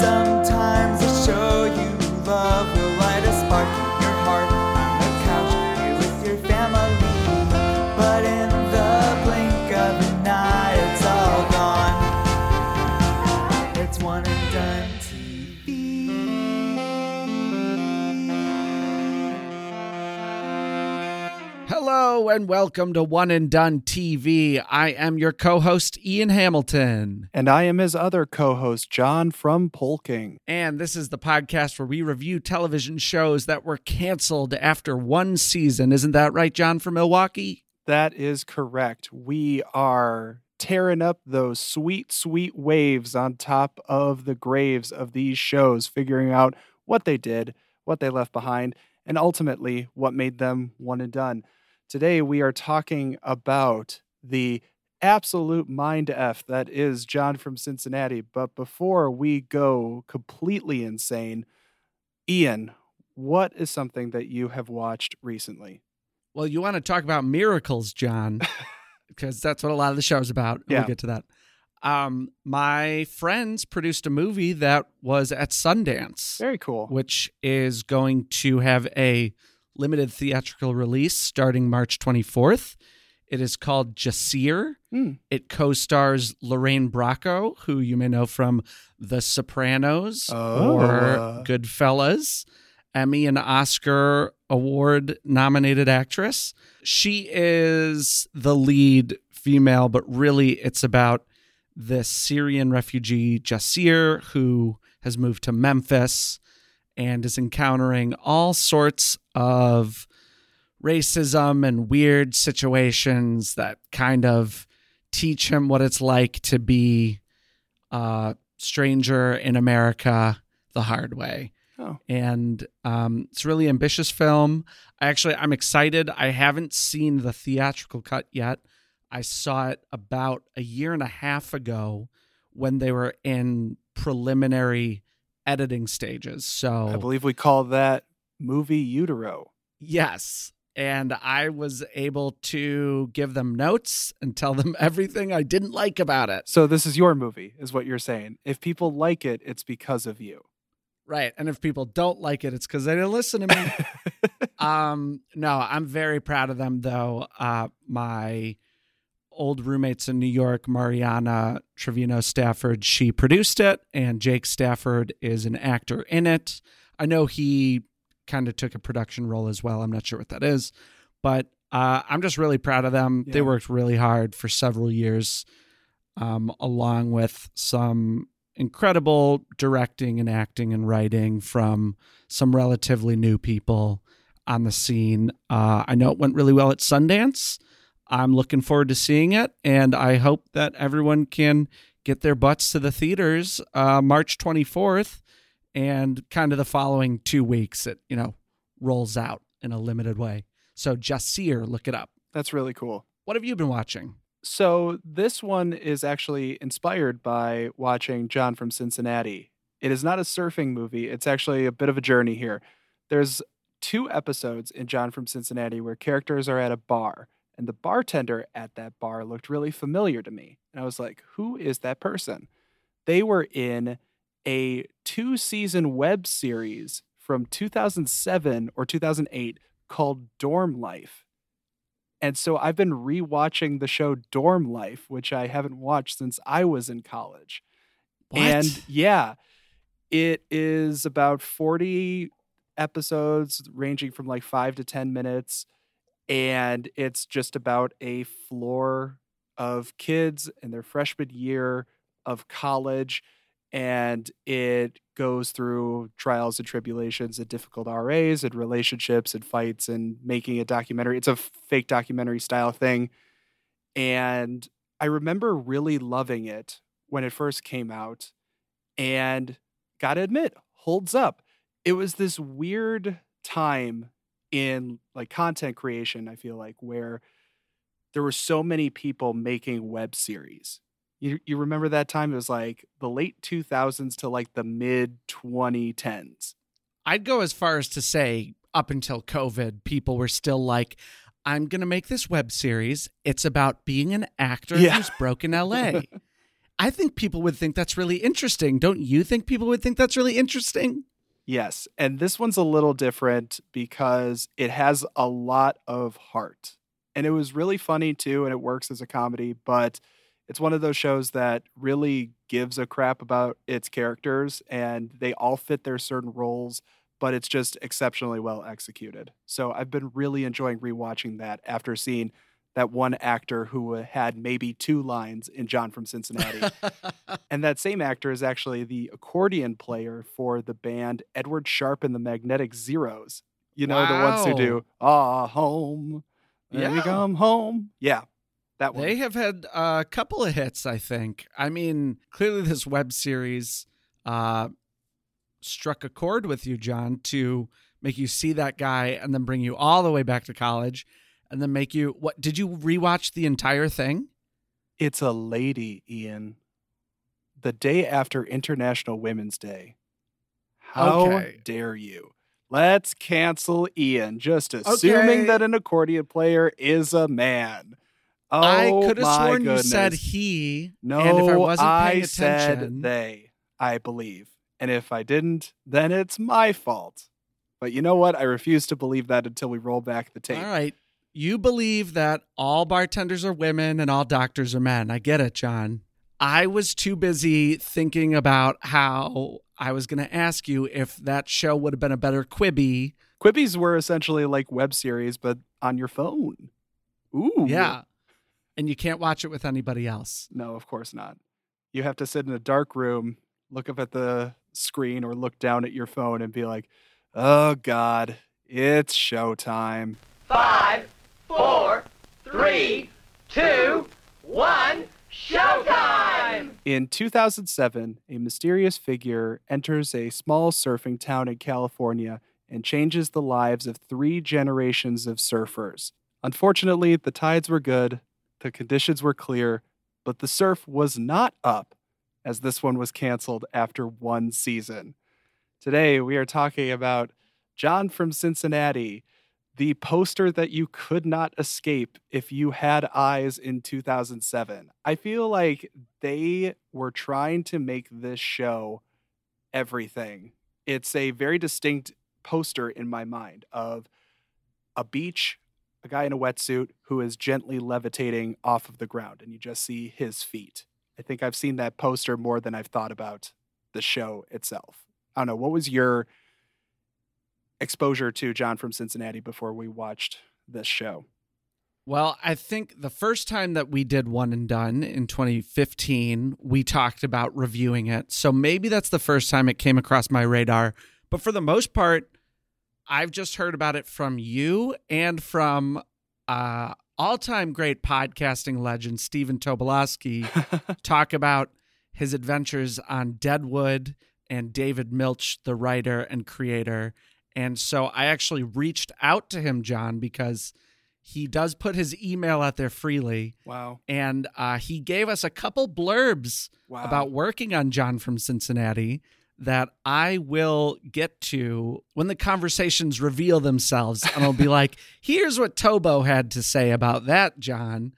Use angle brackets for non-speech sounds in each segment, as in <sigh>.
Sometimes I show you love will and welcome to One and Done TV. I am your co host, Ian Hamilton. And I am his other co host, John from Polking. And this is the podcast where we review television shows that were canceled after one season. Isn't that right, John from Milwaukee? That is correct. We are tearing up those sweet, sweet waves on top of the graves of these shows, figuring out what they did, what they left behind, and ultimately what made them one and done. Today, we are talking about the absolute mind F that is John from Cincinnati. But before we go completely insane, Ian, what is something that you have watched recently? Well, you want to talk about miracles, John, <laughs> because that's what a lot of the show is about. Yeah. We'll get to that. Um, my friends produced a movie that was at Sundance. Very cool. which is going to have a limited theatrical release starting March 24th. It is called Jacir. Hmm. It co stars Lorraine Bracco, who you may know from The Sopranos Oh. or Goodfellas, Emmy and Oscar award nominated actress. She is the lead female, but really it's about this Syrian refugee, Jacir, who has moved to Memphis and is encountering all sorts of racism and weird situations that kind of teach him what it's like to be a stranger in America the hard way. Oh. And um, it's a really ambitious film. I actually, I'm excited. I haven't seen the theatrical cut yet. I saw it about a year and a half ago when they were in preliminary editing stages. So I believe we call that movie utero. Yes. And I was able to give them notes and tell them <laughs> everything I didn't like about it. So this is your movie, is what you're saying. If people like it, it's because of you. Right. And if people don't like it, it's because they didn't listen to me. <laughs> um, no, I'm very proud of them though. Uh, my old roommates in New York, Mariana Trevino Stafford, she produced it, and Jake Stafford is an actor in it. I know he kind of took a production role as well. I'm not sure what that is, but uh, I'm just really proud of them. They worked really hard for several years, um, along with some incredible directing and acting and writing from some relatively new people on the scene. Uh, I know it went really well at Sundance. I'm looking forward to seeing it, and I hope that everyone can get their butts to the theaters uh, March 24th and kind of the following two weeks. It you know rolls out in a limited way. So Jacir, look it up. That's really cool. What have you been watching? So this one is actually inspired by watching John from Cincinnati. It is not a surfing movie. It's actually a bit of a journey here. There's two episodes in John from Cincinnati where characters are at a bar, and the bartender at that bar looked really familiar to me. And I was like, who is that person? They were in a two season web series from 2007 or 2008 called Dorm Life. And so I've been rewatching the show Dorm Life, which I haven't watched since I was in college. What? And yeah, it is about 40 episodes ranging from like 5 to 10 minutes and it's just about a floor of kids in their freshman year of college and it goes through trials and tribulations and difficult RAs and relationships and fights and making a documentary. It's a fake documentary style thing. And I remember really loving it when it first came out and gotta admit, holds up. It was this weird time in like content creation, I feel like, where there were so many people making web series. You, you remember that time? It was like the late 2000s to like the mid 2010s. I'd go as far as to say up until COVID, people were still like, I'm going to make this web series. It's about being an actor Yeah. who's broke in LA. <laughs> I think people would think that's really interesting. Don't you think people would think that's really interesting? Yes. And this one's a little different because it has a lot of heart. And it was really funny too, and it works as a comedy, but it's one of those shows that really gives a crap about its characters and they all fit their certain roles, but it's just exceptionally well executed. So I've been really enjoying rewatching that after seeing that one actor who had maybe two lines in John from Cincinnati. <laughs> and that same actor is actually the accordion player for the band Edward Sharpe and the Magnetic Zeros. You know, the ones who do Ah Home. When we come home. Yeah. That one. They have had a couple of hits, I think. I mean, clearly this web series uh, struck a chord with you, John, to make you see that guy and then bring you all the way back to college and then make you what did you rewatch the entire thing? It's a lady, Ian. The day after International Women's Day. How Okay. dare you? Let's cancel Ian, just assuming Okay. that an accordion player is a man. Oh, I could have sworn goodness. you said he. No, and if I wasn't paying said attention, they, I believe. And if I didn't, then it's my fault. But you know what? I refuse to believe that until we roll back the tape. all right, you believe that all bartenders are women and all doctors are men. I get it, John. I was too busy thinking about how I was going to ask you if that show would have been a better Quibi. Quibbies were essentially like web series, but on your phone. Ooh. Yeah. And you can't watch it with anybody else. No, of course not. You have to sit in a dark room, look up at the screen, or look down at your phone and be like, oh, God, it's showtime. Five, four, three, two, one, showtime! In 2007, a mysterious figure enters a small surfing town in California and changes the lives of three generations of surfers. Unfortunately, the tides were good, the conditions were clear, but the surf was not up, as this one was canceled after one season. Today, we are talking about John from Cincinnati, the poster that you could not escape if you had eyes in 2007. I feel like they were trying to make this show everything. It's a very distinct poster in my mind of a beach, a guy in a wetsuit who is gently levitating off of the ground, and you just see his feet. I think I've seen that poster more than I've thought about the show itself. I don't know. What was your exposure to John from Cincinnati before we watched this show? Well, I think the first time that we did One and Done in 2015, we talked about reviewing it. So maybe that's the first time it came across my radar. But for the most part, I've just heard about it from you and from uh, all time great podcasting legend, Stephen Tobolowsky, <laughs> talk about his adventures on Deadwood and David Milch, the writer and creator. And so I actually reached out to him, John, because he does put his email out there freely. Wow. And uh, he gave us a couple blurbs Wow. about working on John from Cincinnati that I will get to when the conversations reveal themselves. And I'll be <laughs> like, here's what Tobo had to say about that, John.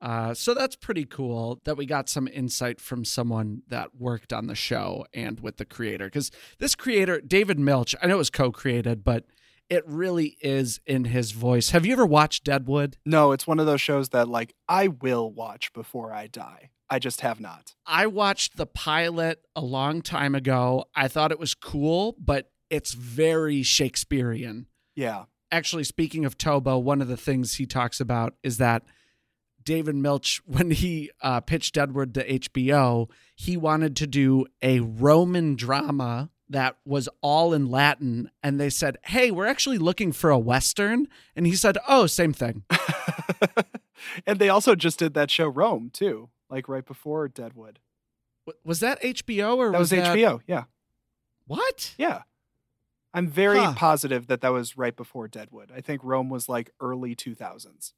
Uh, so that's pretty cool that we got some insight from someone that worked on the show and with the creator. Because this creator, David Milch, I know it was co created, but it really is in his voice. Have you ever watched Deadwood? No, it's one of those shows that like I will watch before I die. I just have not. I watched the pilot a long time ago. I thought it was cool, but it's very Shakespearean. Yeah. Actually, speaking of Tobo, one of the things he talks about is that David Milch, when he uh, pitched Deadwood to HBO, he wanted to do a Roman drama that was all in Latin. And they said, Hey, we're actually looking for a Western. And he said, Oh, same thing. <laughs> and they also just did that show Rome too, like right before Deadwood. Was that HBO or That was, that HBO. Yeah. What? Yeah. I'm very Huh. positive that that was right before Deadwood. I think Rome was like early 2000s.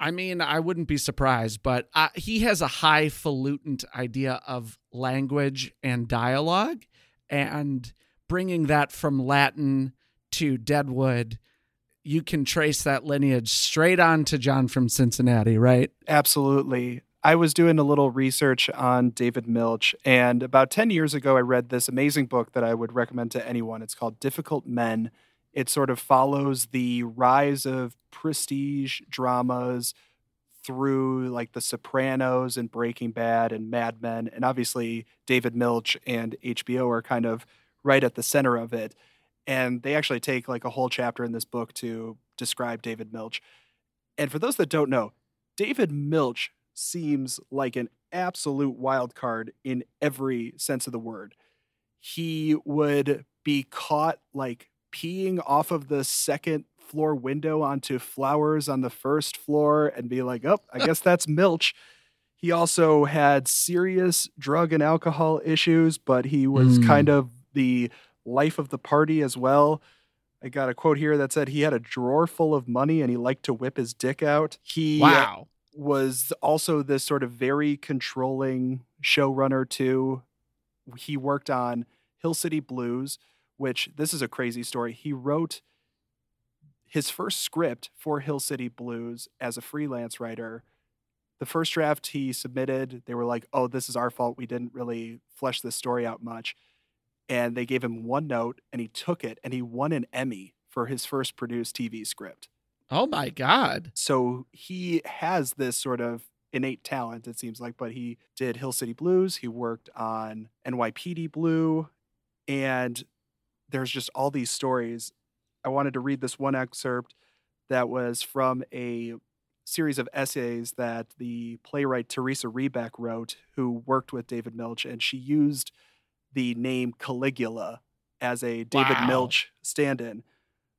I mean, I wouldn't be surprised, but uh, he has a highfalutin idea of language and dialogue, and bringing that from Latin to Deadwood, you can trace that lineage straight on to John from Cincinnati, right? Absolutely. I was doing a little research on David Milch, and about 10 years ago, I read this amazing book that I would recommend to anyone. It's called Difficult Men. It sort of follows the rise of prestige dramas through like The Sopranos and Breaking Bad and Mad Men. And obviously, David Milch and HBO are kind of right at the center of it. And they actually take like a whole chapter in this book to describe David Milch. And for those that don't know, David Milch seems like an absolute wild card in every sense of the word. He would be caught like peeing off of the second floor window onto flowers on the first floor and be like, oh, I guess that's Milch. He also had serious drug and alcohol issues, but he was Mm. kind of the life of the party as well. I got a quote here that said he had a drawer full of money and he liked to whip his dick out. He Wow. was also this sort of very controlling showrunner too. He worked on Hill City Blues, which this is a crazy story. He wrote his first script for Hill City Blues as a freelance writer. The first draft he submitted, they were like, "Oh, this is our fault. We didn't really flesh this story out much." And they gave him one note and he took it and he won an Emmy for his first produced TV script. Oh my God. So he has this sort of innate talent, it seems like, but he did Hill City Blues. He worked on NYPD Blue. And there's just all these stories. I wanted to read this one excerpt that was from a series of essays that the playwright Theresa Rebeck wrote, who worked with David Milch, and she used the name Caligula as a David Wow. Milch stand in.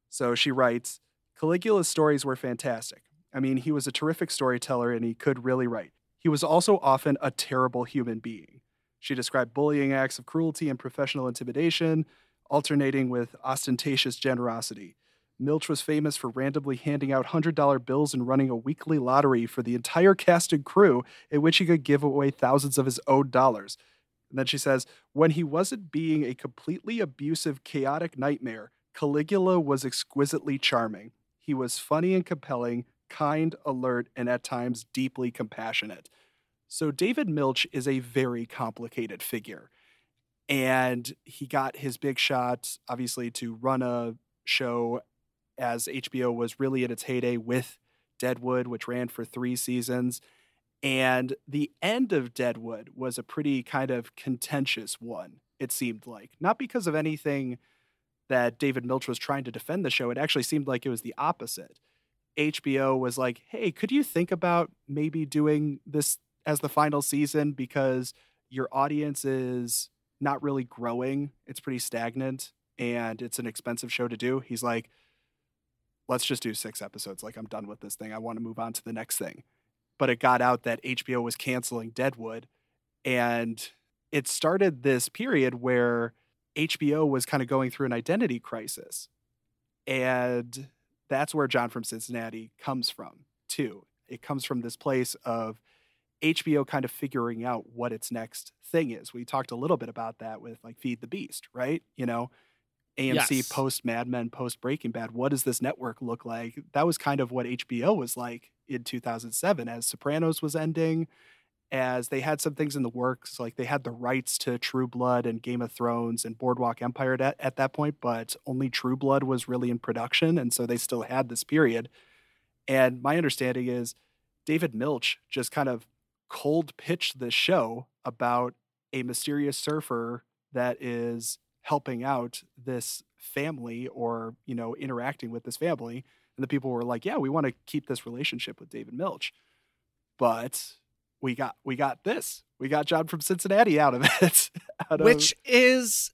So she writes Caligula's stories were fantastic. I mean, he was a terrific storyteller and he could really write. He was also often a terrible human being. She described bullying acts of cruelty and professional intimidation, alternating with ostentatious generosity. Milch was famous for randomly handing out $100 bills and running a weekly lottery for the entire cast and crew, in which he could give away thousands of his own dollars. And then she says, when he wasn't being a completely abusive, chaotic nightmare, Caligula was exquisitely charming. He was funny and compelling, kind, alert, and at times deeply compassionate. So David Milch is a very complicated figure. And he got his big shot, obviously, to run a show as HBO was really in its heyday with Deadwood, which ran for three seasons. And the end of Deadwood was a pretty kind of contentious one, it seemed like. Not because of anything that David Milch was trying to defend the show, it actually seemed like it was the opposite. HBO was like, hey, could you think about maybe doing this as the final season because your audience is not really growing? It's pretty stagnant and it's an expensive show to do. He's like, let's just do six episodes. Like, I'm done with this thing. I want to move on to the next thing. But it got out that HBO was canceling Deadwood. And it started this period where HBO was kind of going through an identity crisis. And that's where John from Cincinnati comes from, too. It comes from this place of HBO kind of figuring out what its next thing is. We talked a little bit about that with like Feed the Beast, right? You know, AMC Yes. post Mad Men, post Breaking Bad. What does this network look like? That was kind of what HBO was like in 2007 as Sopranos was ending, as they had some things in the works. Like they had the rights to True Blood and Game of Thrones and Boardwalk Empire at, at that point, but only True Blood was really in production. And so they still had this period. And my understanding is David Milch just kind of cold pitched this show about a mysterious surfer that is helping out this family or, you know, interacting with this family. And the people were like, yeah, we want to keep this relationship with David Milch. But we got we got this. We got John from Cincinnati out of <laughs> it. out of- which is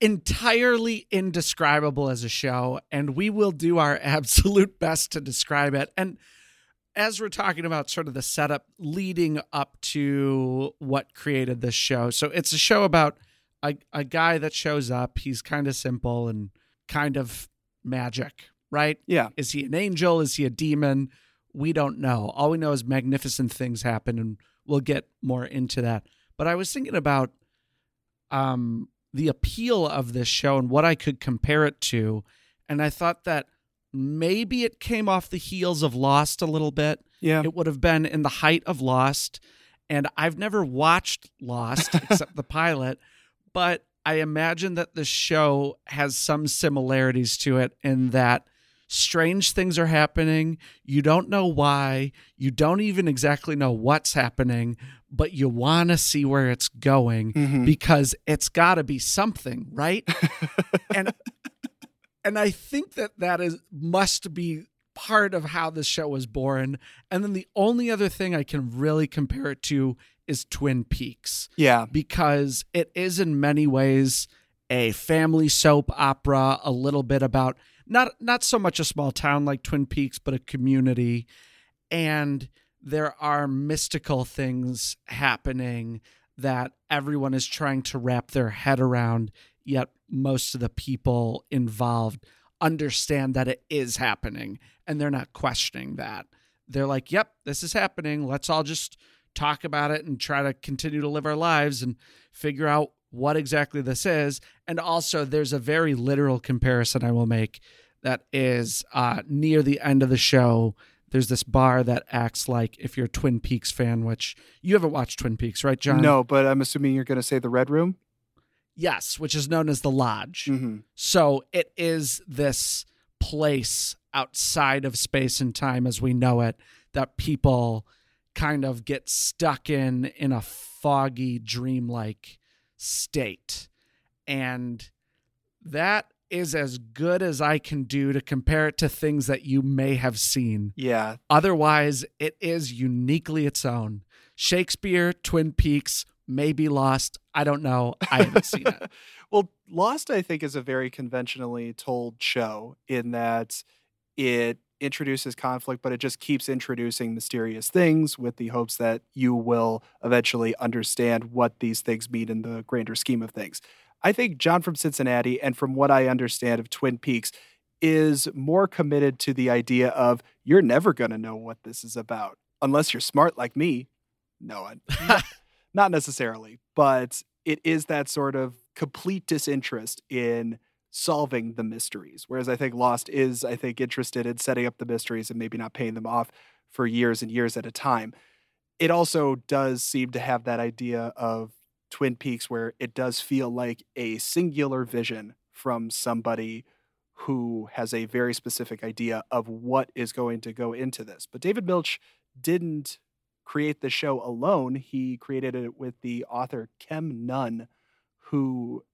entirely indescribable as a show and we will do our <laughs> absolute best to describe it and as we're talking about sort of the setup leading up to what created this show so it's a show about a, a guy that shows up. He's kind of simple and kind of magic right? Yeah. is he an angel? Is he a demon? We don't know. All we know is magnificent things happen and we'll get more into that. But i was thinking about um the appeal of this show and what I could compare it to. And I thought that maybe it came off the heels of Lost a little bit. Yeah. It would have been in the height of Lost. And I've never watched Lost <laughs> except the pilot, but I imagine that the show has some similarities to it in that strange things are happening. You don't know why. You don't even exactly know what's happening, but you want to see where it's going Mhm. because it's got to be something, right? <laughs> and and I think that that is must be part of how this show was born. And then the only other thing I can really compare it to is Twin Peaks yeah. because it is in many ways a family soap opera, a little bit about not not so much a small town like Twin Peaks, but a community. And there are mystical things happening that everyone is trying to wrap their head around, yet most of the people involved understand that it is happening and they're not questioning that. They're like, yep, this is happening. Let's all just talk about it and try to continue to live our lives and figure out what exactly this is. And also, there's a very literal comparison I will make that is uh, near the end of the show. There's this bar that acts like if you're a Twin Peaks fan, which you haven't watched Twin Peaks, right, John? No, but I'm assuming you're going to say the Red Room. Yes, which is known as the Lodge. Mm-hmm. So it is this place outside of space and time as we know it that people kind of get stuck in in a foggy dreamlike state. And that is as good as I can do to compare it to things that you may have seen. Yeah. Otherwise, it is uniquely its own. Shakespeare, Twin Peaks, maybe Lost. I don't know. <laughs> I haven't seen it. well, Lost, I think, is a very conventionally told show in that it introduces conflict, but it just keeps introducing mysterious things with the hopes that you will eventually understand what these things mean in the grander scheme of things. I think John from Cincinnati, and from what I understand of Twin Peaks, is more committed to the idea of you're never going to know what this is about unless you're smart like me. No, I- <laughs> not, necessarily, but it is that sort of complete disinterest in solving the mysteries. Whereas I think Lost is, I think, interested in setting up the mysteries and maybe not paying them off for years and years at a time. It also does seem to have that idea of Twin Peaks where it does feel like a singular vision from somebody who has a very specific idea of what is going to go into this. But David Milch didn't create the show alone. He created it with the author Kem Nunn, who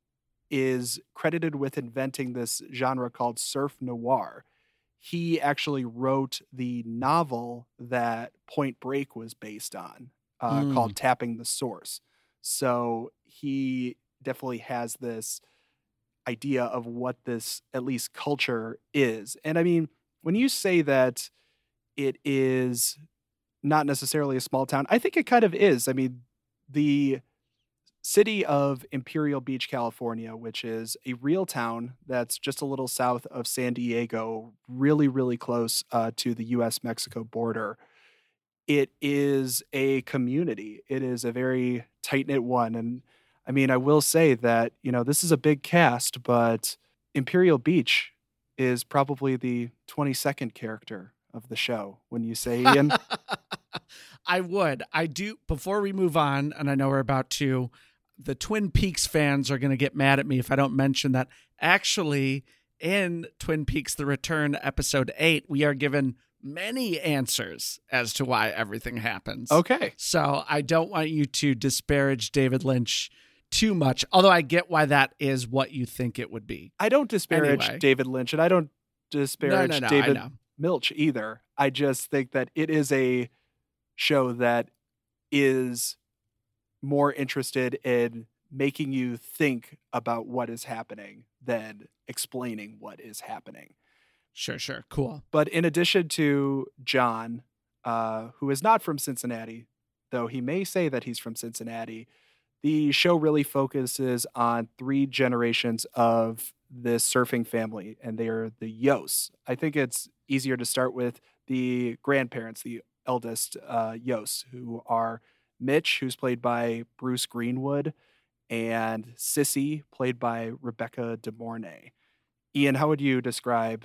is credited with inventing this genre called surf noir. He actually wrote the novel that Point Break was based on, uh, Mm. called Tapping the Source. So he definitely has this idea of what this at least culture is. And I mean, when you say that it is not necessarily a small town, I think it kind of is. I mean, the city of Imperial Beach, California, which is a real town that's just a little south of San Diego, really, really close uh, to the US Mexico border. It is a community. It is a very tight knit one. And I mean, I will say that, you know, this is a big cast, but Imperial Beach is probably the 22nd character of the show, when you say, <laughs> Ian. I would. I do. Before we move on, and I know we're about to, the Twin Peaks fans are going to get mad at me if I don't mention that. Actually, in Twin Peaks The Return, episode eight, we are given many answers as to why everything happens. okay. So I don't want you to disparage David Lynch too much, although I get why that is what you think it would be. I don't disparage Anyway. David Lynch and I don't disparage no, no, I David know. Milch either. I just think that it is a show that is more interested in making you think about what is happening than explaining what is happening. Sure, sure. Cool. But in addition to John, uh, who is not from Cincinnati, though he may say that he's from Cincinnati, the show really focuses on three generations of this surfing family, and they are the Yosts. I think it's easier to start with the grandparents, the eldest uh, Yosts, who are Mitch, who's played by Bruce Greenwood, and Sissy, played by Rebecca De Mornay. Ian, how would you describe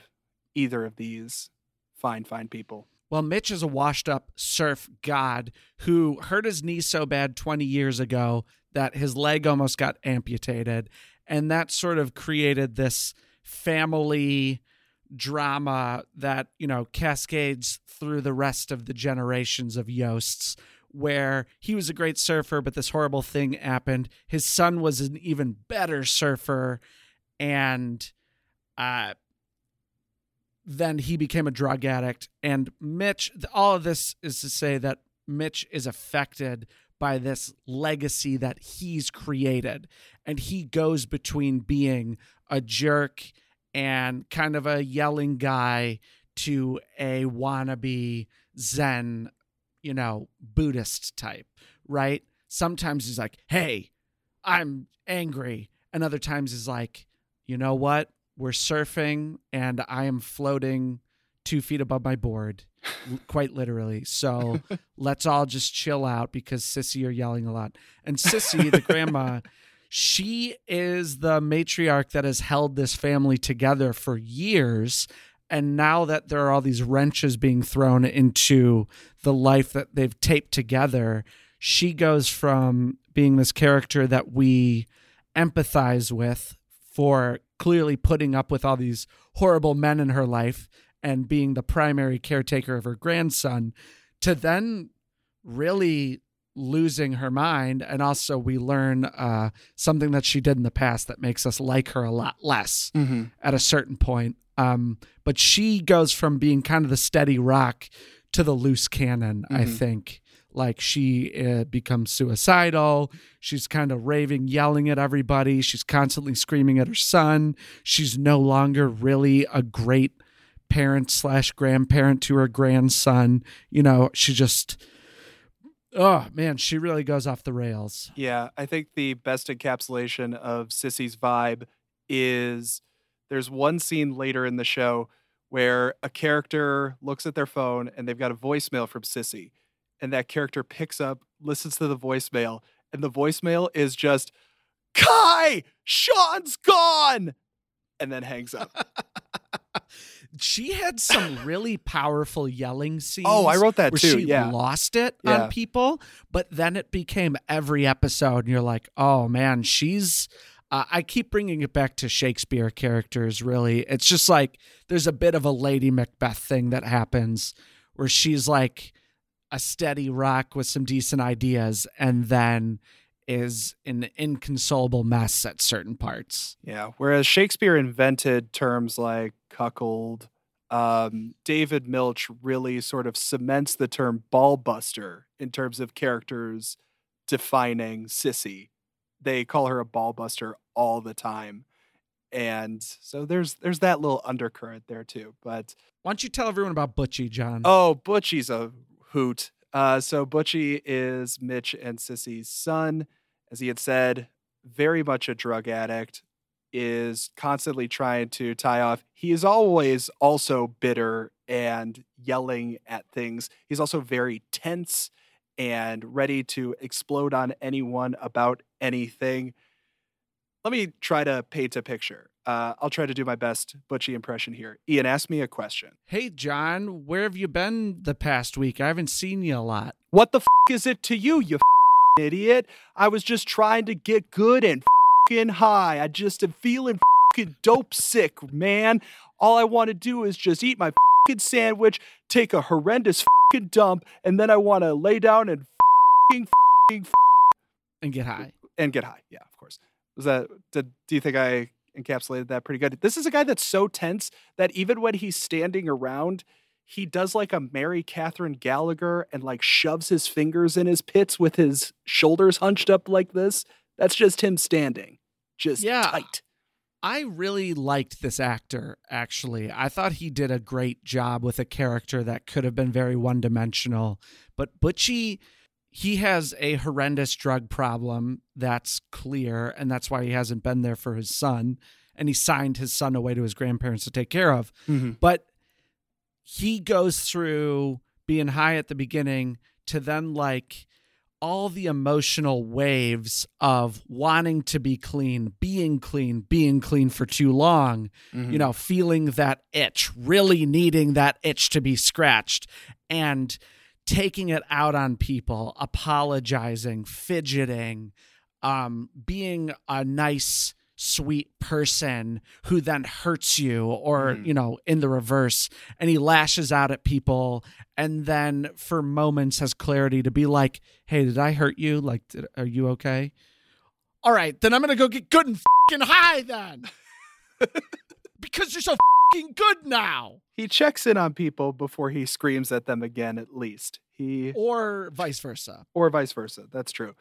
either of these fine, fine people? Well, Mitch is a washed up surf god who hurt his knee so bad 20 years ago that his leg almost got amputated. And that sort of created this family drama that, you know, cascades through the rest of the generations of Yosts, where he was a great surfer, but this horrible thing happened. His son was an even better surfer. And, uh, then he became a drug addict. And Mitch, all of this is to say that Mitch is affected by this legacy that he's created. And he goes between being a jerk and kind of a yelling guy to a wannabe Zen, you know, Buddhist type, right? Sometimes he's like, hey, I'm angry. And other times he's like, you know what? We're surfing and I am floating two feet above my board, quite literally. So <laughs> let's all just chill out because Sissy, you're yelling a lot. And Sissy, the grandma, she is the matriarch that has held this family together for years. And now that there are all these wrenches being thrown into the life that they've taped together, she goes from being this character that we empathize with for clearly putting up with all these horrible men in her life and being the primary caretaker of her grandson to then really losing her mind. And also we learn uh, something that she did in the past that makes us like her a lot less Mm-hmm. at a certain point. Um, but she goes from being kind of the steady rock to the loose cannon i Mhm. think. Like she uh, becomes suicidal. She's kind of raving yelling at everybody. She's constantly screaming at her son. She's no longer really a great parent slash grandparent to her grandson you know she just oh man she really goes off the rails Yeah, I think the best encapsulation of Sissy's vibe is there's one scene later in the show where a character looks at their phone and they've got a voicemail from Sissy. And that character picks up, listens to the voicemail, and the voicemail is just, Kai, Sean's gone, and then hangs up. <laughs> she had some <coughs> really powerful yelling scenes oh, I wrote that where too. she Yeah. lost it Yeah. on people, but then it became every episode, and you're like, oh man, she's. Uh, I keep bringing it back to Shakespeare characters. Really, it's just like there's a bit of a Lady Macbeth thing that happens where she's like a steady rock with some decent ideas, and then is an inconsolable mess at certain parts. Yeah. Whereas Shakespeare invented terms like cuckold, um, David Milch really sort of cements the term ballbuster in terms of characters defining Sissy. They call her a ballbuster all the time. And so there's there's that little undercurrent there too. But Why don't you tell everyone about Butchie, John? Oh, Butchie's a hoot. Uh, so Butchie is Mitch and Sissy's son. As he had said, very much a drug addict, is constantly trying to tie off. He is always also bitter and yelling at things. He's also very tense and ready to explode on anyone about anything. Let me try to paint a picture. Uh, I'll try to do my best Butchie impression here. Ian, ask me a question. Hey, John, where have you been the past week? I haven't seen you a lot. What the f- is it to you, you f- idiot? I was just trying to get good and fing high. I just am feeling fing dope sick, man. All I want to do is just eat my fing sandwich, take a horrendous fing dump, and then I want to lay down and fing fing And get high. and get high. Yeah, of course. Was that? Did do you think I encapsulated that pretty good? This is a guy that's so tense that even when he's standing around, he does like a Mary Katherine Gallagher and like shoves his fingers in his pits with his shoulders hunched up like this. That's just him standing, just Yeah. tight. I really liked this actor, actually. I thought he did a great job with a character that could have been very one dimensional. But Butchie, he has a horrendous drug problem that's clear, and that's why he hasn't been there for his son. And he signed his son away to his grandparents to take care of. Mm-hmm. but he goes through being high at the beginning to then like all the emotional waves of wanting to be clean, being clean, being clean for too long, Mm-hmm. you know, feeling that itch, really needing that itch to be scratched. and taking it out on people, apologizing, fidgeting, um, being a nice, sweet person who then hurts you, or, Mhm. you know, in the reverse. And he lashes out at people and then for moments has clarity to be like, hey, did I hurt you? Like, did, are you okay? All right, then I'm going to go get good and fucking high then. <laughs> because you're so fucking good now. He checks in on people before he screams at them again, at least. He Or vice versa. or vice versa. That's true.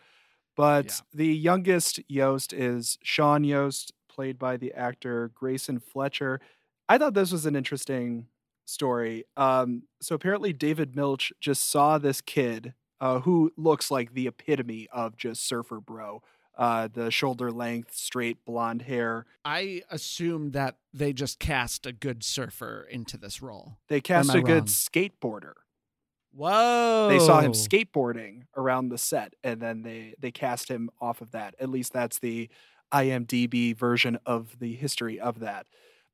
But Yeah. the youngest Yost is Sean Yost, played by the actor Grayson Fletcher. I thought this was an interesting story. Um, so apparently, David Milch just saw this kid uh, who looks like the epitome of just surfer bro. Uh, the shoulder length, straight blonde hair. I assume that they just cast a good surfer into this role. They cast a good skateboarder. Whoa. they saw him skateboarding around the set and then they they cast him off of that. At least that's the imdb version of the history of that.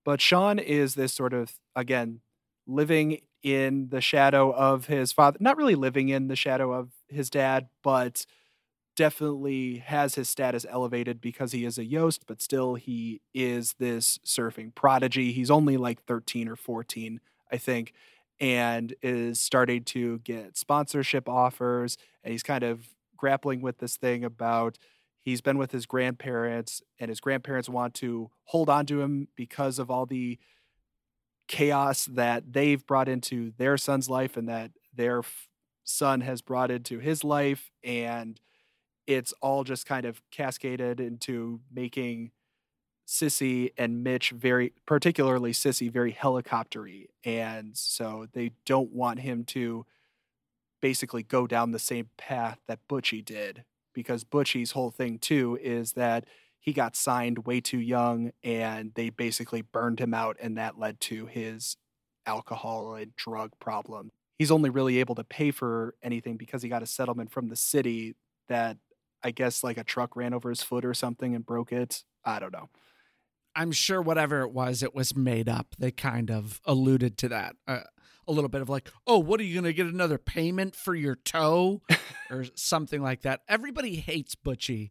But sean is this sort of again living in the shadow of his father not really living in the shadow of his dad but definitely has his status elevated because he is a yost but still he is this surfing prodigy. He's only like 13 or 14 i think and is starting to get sponsorship offers and he's kind of grappling with this thing about he's been with his grandparents and his grandparents want to hold on to him because of all the chaos that they've brought into their son's life and that their f- son has brought into his life and it's all just kind of cascaded into making Sissy and Mitch very particularly Sissy very helicoptery and so they don't want him to basically go down the same path that Butchie did because Butchie's whole thing too is that he got signed way too young and they basically burned him out and that led to his alcohol and drug problem. He's only really able to pay for anything because he got a settlement from the city that I guess like a truck ran over his foot or something and broke it. I don't know. I'm sure whatever it was, it was made up. They kind of alluded to that. Uh, a little bit of like, oh, what are you going to get another payment for your toe <laughs> or something like that. Everybody hates Butchie,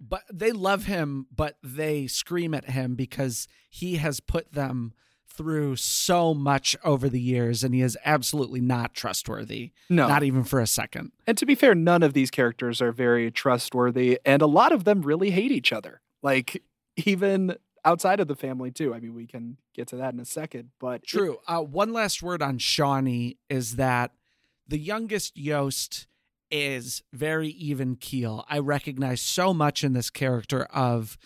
but they love him, but they scream at him because he has put them through so much over the years and he is absolutely not trustworthy. No. Not even for a second. And to be fair, none of these characters are very trustworthy, and a lot of them really hate each other. Like even outside of the family too. I mean, we can get to that in a second, but True. Uh, one last word on Shawnee is that the youngest Yost is very even keel. I recognize so much in this character of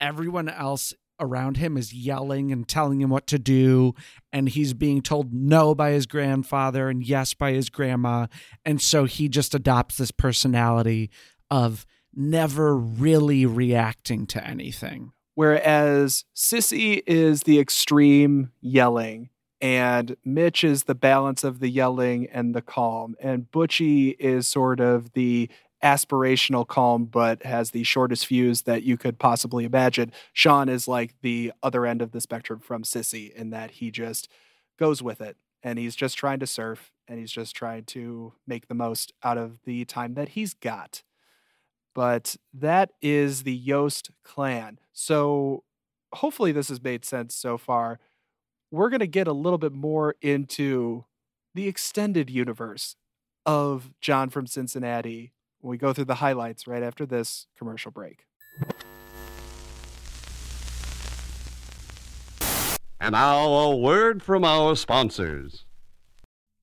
everyone else around him is yelling and telling him what to do and he's being told no by his grandfather and yes by his grandma and so he just adopts this personality of never really reacting to anything Whereas Sissy is the extreme yelling, and Mitch is the balance of the yelling and the calm, and Butchie is sort of the aspirational calm, but has the shortest fuse that you could possibly imagine. Sean is like the other end of the spectrum from Sissy in that he just goes with it, and he's just trying to surf, and he's just trying to make the most out of the time that he's got but that is the Yost clan. So hopefully this has made sense so far. We're going to get a little bit more into the extended universe of John from Cincinnati when we go through the highlights right after this commercial break. And now a word from our sponsors.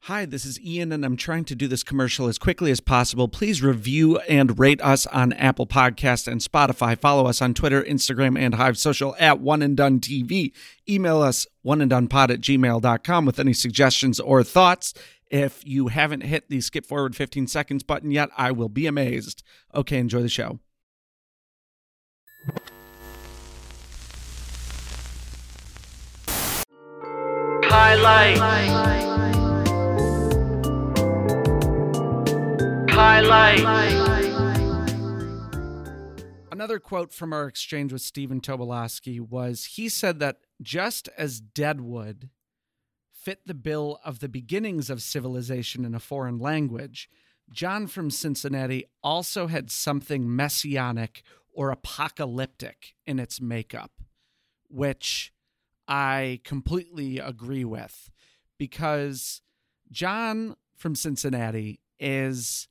Hi, this is Ian, and I'm trying to do this commercial as quickly as possible. Please review and rate us on Apple Podcast and Spotify. Follow us on Twitter, Instagram, and Hive Social at One and Done TV. Email us oneanddonepod at gmail.com with any suggestions or thoughts. If you haven't hit the skip forward 15 seconds button yet, I will be amazed. Okay, enjoy the show. Highlight. Highlight. Another quote from our exchange with Stephen Tobolowsky was he said that just as Deadwood fit the bill of the beginnings of civilization in a foreign language, John from Cincinnati also had something messianic or apocalyptic in its makeup, which I completely agree with because John from Cincinnati is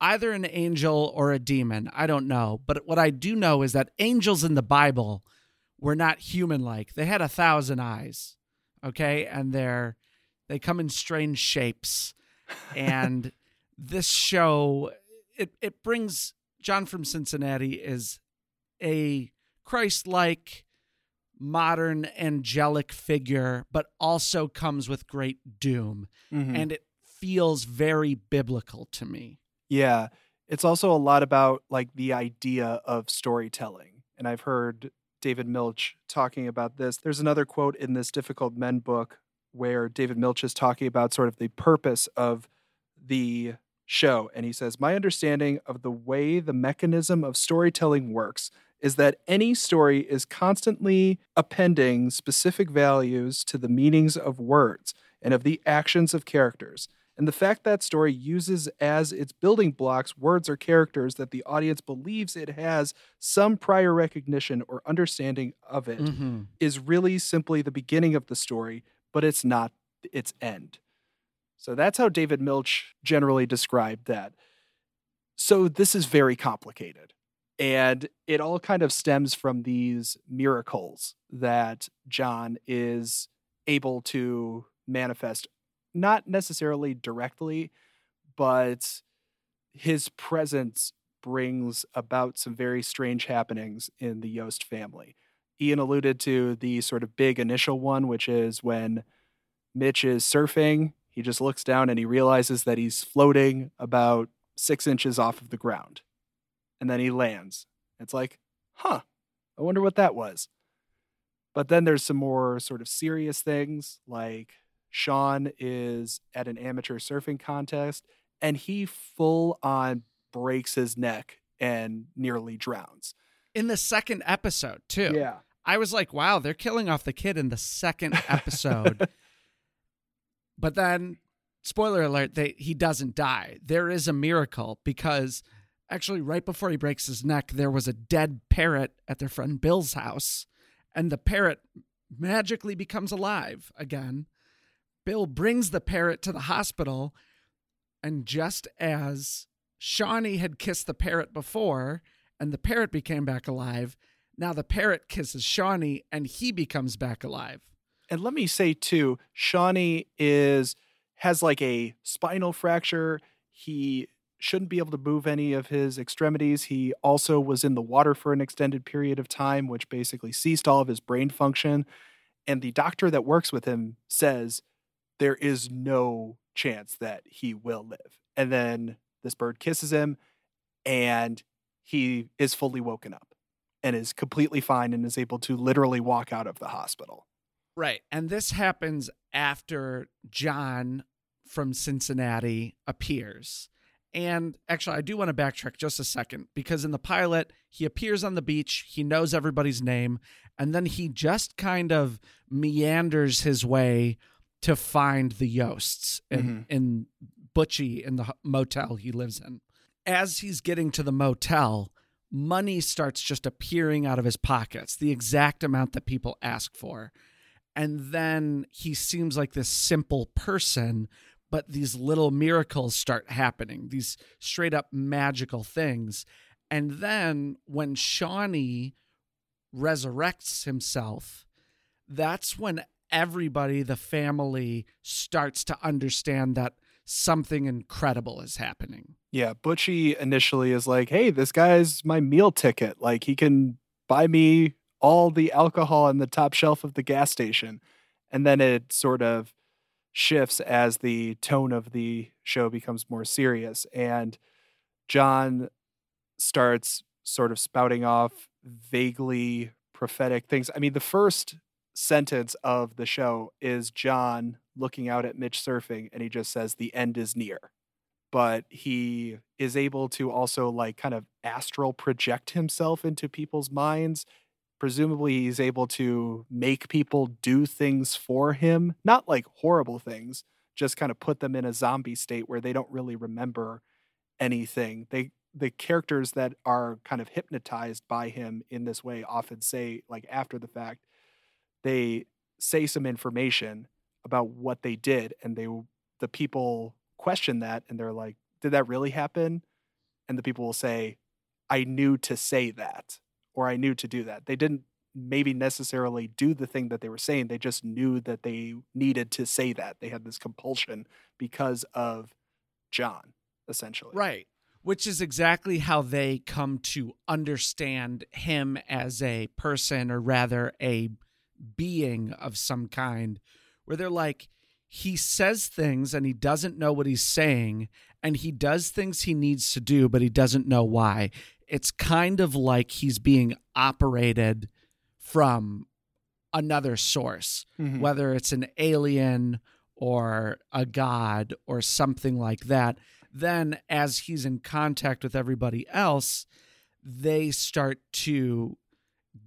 either an angel or a demon. I don't know. But what I do know is that angels in the Bible were not human like. They had a thousand eyes. Okay. And they're they come in strange shapes. And <laughs> this show it it brings John from Cincinnati is a Christ like modern angelic figure, but also comes with great doom. Mhm. And it feels very biblical to me. Yeah. It's also a lot about like the idea of storytelling. And I've heard David Milch talking about this. There's another quote in this Difficult Men book where David Milch is talking about sort of the purpose of the show. And he says, My understanding of the way the mechanism of storytelling works is that any story is constantly appending specific values to the meanings of words and of the actions of characters. And the fact that story uses as its building blocks words or characters that the audience believes it has some prior recognition or understanding of it is Mhm. really simply the beginning of the story, but it's not its end. So that's how David Milch generally described that. So this is very complicated. And it all kind of stems from these miracles that John is able to manifest, not necessarily directly, but his presence brings about some very strange happenings in the Yost family. Ian alluded to the sort of big initial one, which is when Mitch is surfing. He just looks down and he realizes that he's floating about six inches off of the ground. And then he lands. It's like, huh, I wonder what that was. But then there's some more sort of serious things, like Sean is at an amateur surfing contest and he full on breaks his neck and nearly drowns. In the second episode, too. Yeah. I was like, wow, they're killing off the kid in the second <laughs> episode. but then, spoiler alert, they, he doesn't die. There is a miracle because actually, right before he breaks his neck, there was a dead parrot at their friend Bill's house, and the parrot magically becomes alive again. Bill brings the parrot to the hospital, and just as Shawnee had kissed the parrot before, and the parrot became back alive, now the parrot kisses Shawnee and he becomes back alive. And let me say too, Shawnee is has like a spinal fracture. He shouldn't be able to move any of his extremities. He also was in the water for an extended period of time, which basically ceased all of his brain function. And the doctor that works with him says there is no chance that he will live. And then this bird kisses him and he is fully woken up and is completely fine and is able to literally walk out of the hospital. Right. And this happens after John from Cincinnati appears. And actually, I do want to backtrack just a second because in the pilot, he appears on the beach, he knows everybody's name, and then he just kind of meanders his way to find the Yosts in, mm-hmm. in Butchie in the motel he lives in. As he's getting to the motel, money starts just appearing out of his pockets, the exact amount that people ask for. And then he seems like this simple person, but these little miracles start happening, these straight up magical things. And then when Shawnee resurrects himself, that's when everybody, the family, starts to understand that something incredible is happening. Yeah, Butchie initially is like, "Hey, this guy's my meal ticket. Like he can buy me all the alcohol on the top shelf of the gas station." And then it sort of shifts as the tone of the show becomes more serious and John starts sort of spouting off vaguely prophetic things. I mean, the first sentence of the show is John looking out at Mitch surfing and he just says the end is near but he is able to also like kind of astral project himself into people's minds presumably he's able to make people do things for him, not like horrible things, just kind of put them in a zombie state where they don't really remember anything. They the characters that are kind of hypnotized by him in this way often say like after the fact they say some information about what they did and they the people question that and they're like did that really happen? And the people will say i knew to say that or i knew to do that. They didn't maybe necessarily do the thing that they were saying they just knew that they needed to say that. They had this compulsion because of john essentially. Right. Which is exactly how they come to understand him as a person, or rather a being of some kind, where they're like, he says things and he doesn't know what he's saying, and he does things he needs to do, but he doesn't know why. It's kind of like he's being operated from another source Mhm. whether it's an alien or a god or something like that, then as he's in contact with everybody else, they start to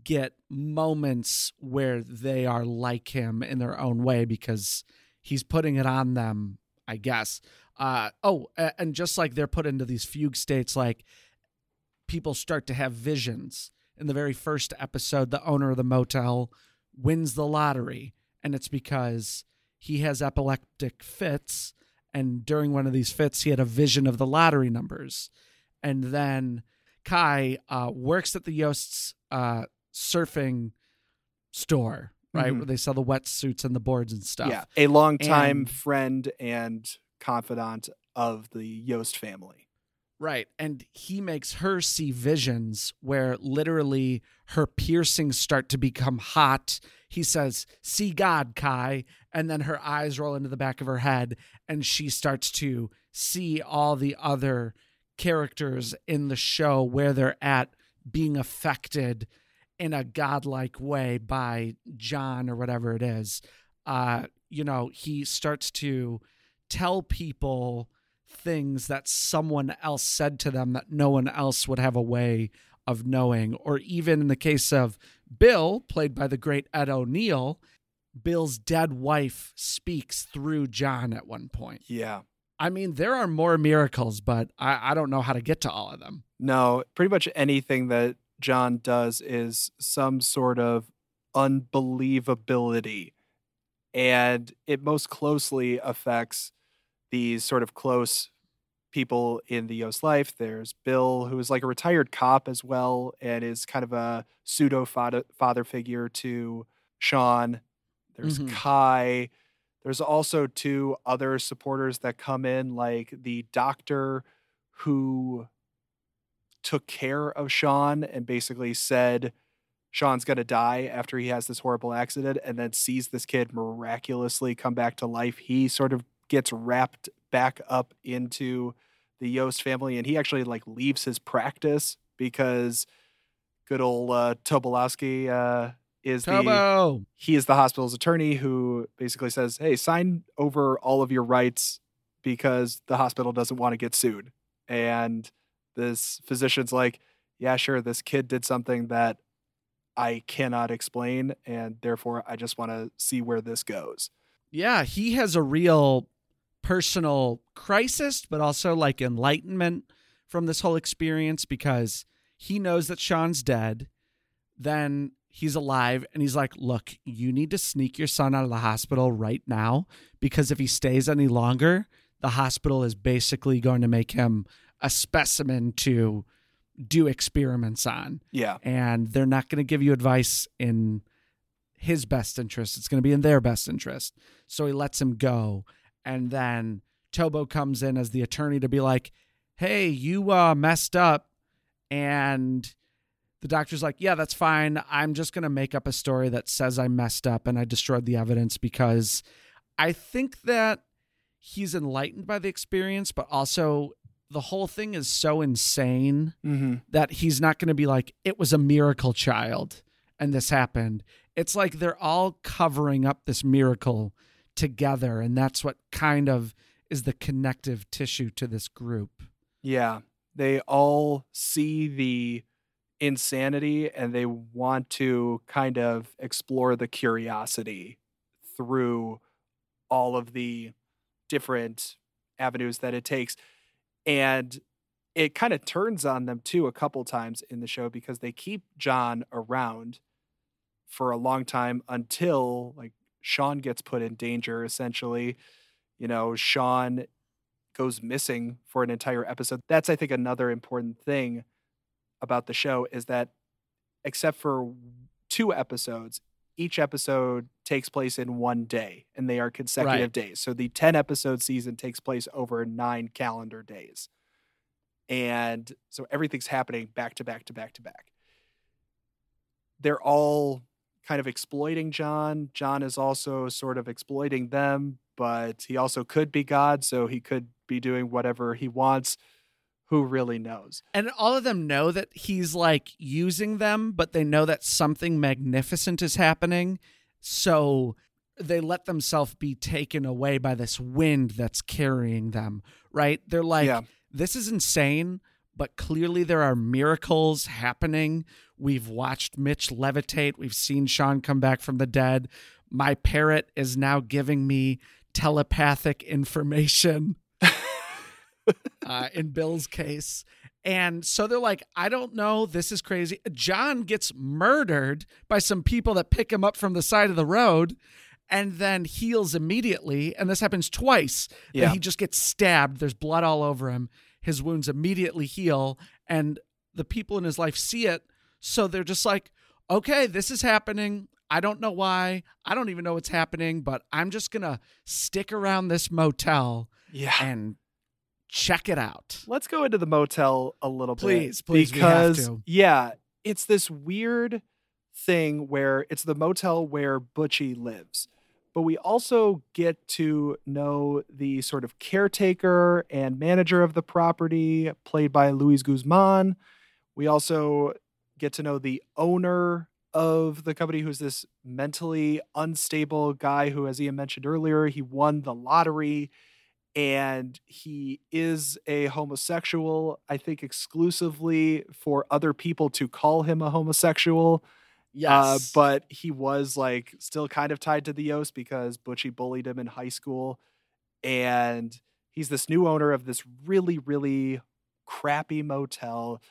get moments where they are like him in their own way because he's putting it on them, I guess. Uh, oh, and just like they're put into these fugue states, like people start to have visions. In the very first episode, the owner of the motel wins the lottery, and it's because he has epileptic fits. And during one of these fits, he had a vision of the lottery numbers. And then Kai uh, works at the Yost's uh, surfing store, right? Mhm. Where they sell the wetsuits and the boards and stuff. yeah a longtime And- friend and confidant of the yost family Right. And he makes her see visions where literally her piercings start to become hot. He says, See God, Kai. And then her eyes roll into the back of her head and she starts to see all the other characters in the show where they're at being affected in a godlike way by John or whatever it is. Uh, you know, he starts to tell people things that someone else said to them that no one else would have a way of knowing. Or even in the case of Bill, played by the great Ed O'Neill, Bill's dead wife speaks through John at one point. yeah I mean, there are more miracles, but I, I don't know how to get to all of them. No, pretty much anything that John does is some sort of unbelievability. And it most closely affects these sort of close people in the Yost life. There's Bill, who is like a retired cop as well, and is kind of a pseudo father, figure to Sean. There's Mhm. Kai. There's also two other supporters that come in, like the doctor who took care of Sean and basically said Sean's going to die after he has this horrible accident and then sees this kid miraculously come back to life. He sort of gets wrapped back up into the Yost family and he actually like leaves his practice because good old uh, Tobolowsky uh, is the he is the hospital's attorney who basically says, "Hey, sign over all of your rights because the hospital doesn't want to get sued." And this physician's like, "Yeah, sure, this kid did something that I cannot explain and therefore I just want to see where this goes." Yeah, he has a real personal crisis, but also like enlightenment from this whole experience because he knows that Sean's dead. Then he's alive and he's like, Look, you need to sneak your son out of the hospital right now because if he stays any longer, the hospital is basically going to make him a specimen to do experiments on Yeah. and they're not going to give you advice in his best interest. It's going to be in their best interest. So he lets him go. And then Tobo comes in as the attorney to be like, hey, you uh, messed up. And the doctor's like, yeah, that's fine. I'm just going to make up a story that says I messed up and I destroyed the evidence because I think that he's enlightened by the experience, but also the whole thing is so insane Mm-hmm. that he's not going to be like it was a miracle child and this happened. It's like they're all covering up this miracle together and that's what kind of is the connective tissue to this group. Yeah. They all see the insanity and they want to kind of explore the curiosity through all of the different avenues that it takes and it kind of turns on them too a couple times in the show because they keep John around for a long time until like Sean gets put in danger essentially. You know Sean goes missing for an entire episode. That's i think another important thing about the show is that except for two episodes each episode takes place in one day and they are consecutive Right. days so the 10 episode season takes place over 9 calendar days and so everything's happening back to back to back to back they're all kind of exploiting John. John is also sort of exploiting them, but he also could be God, so he could be doing whatever he wants. Who really knows? And all of them know that he's like using them, but they know that something magnificent is happening. So they let themselves be taken away by this wind that's carrying them, right? They're like, Yeah. this is insane, but clearly there are miracles happening. We've watched Mitch levitate, we've seen Sean come back from the dead. My parrot is now giving me telepathic information <laughs> uh, in Bill's case. And so they're like, I don't know. This is crazy. John gets murdered by some people that pick him up from the side of the road and then heals immediately. And this happens twice. Yeah. he just gets stabbed. There's blood all over him. His wounds immediately heal. And the people in his life see it. So they're just like, okay, this is happening. I don't know why. I don't even know what's happening, but I'm just going to stick around this motel Yeah. and check it out. Let's go into the motel a little Please, bit. please, have because yeah, it's this weird thing where it's the motel where Butchie lives. But we also get to know the sort of caretaker and manager of the property, played by Luis Guzman. We also get to know the owner of the company, who's this mentally unstable guy who, as Ian mentioned earlier, he won the lottery and he is a homosexual, I think exclusively for other people to call him a homosexual. Uh, but he was like still kind of tied to the Yost because Butchie bullied him in high school. And he's this new owner of this really, really crappy motel.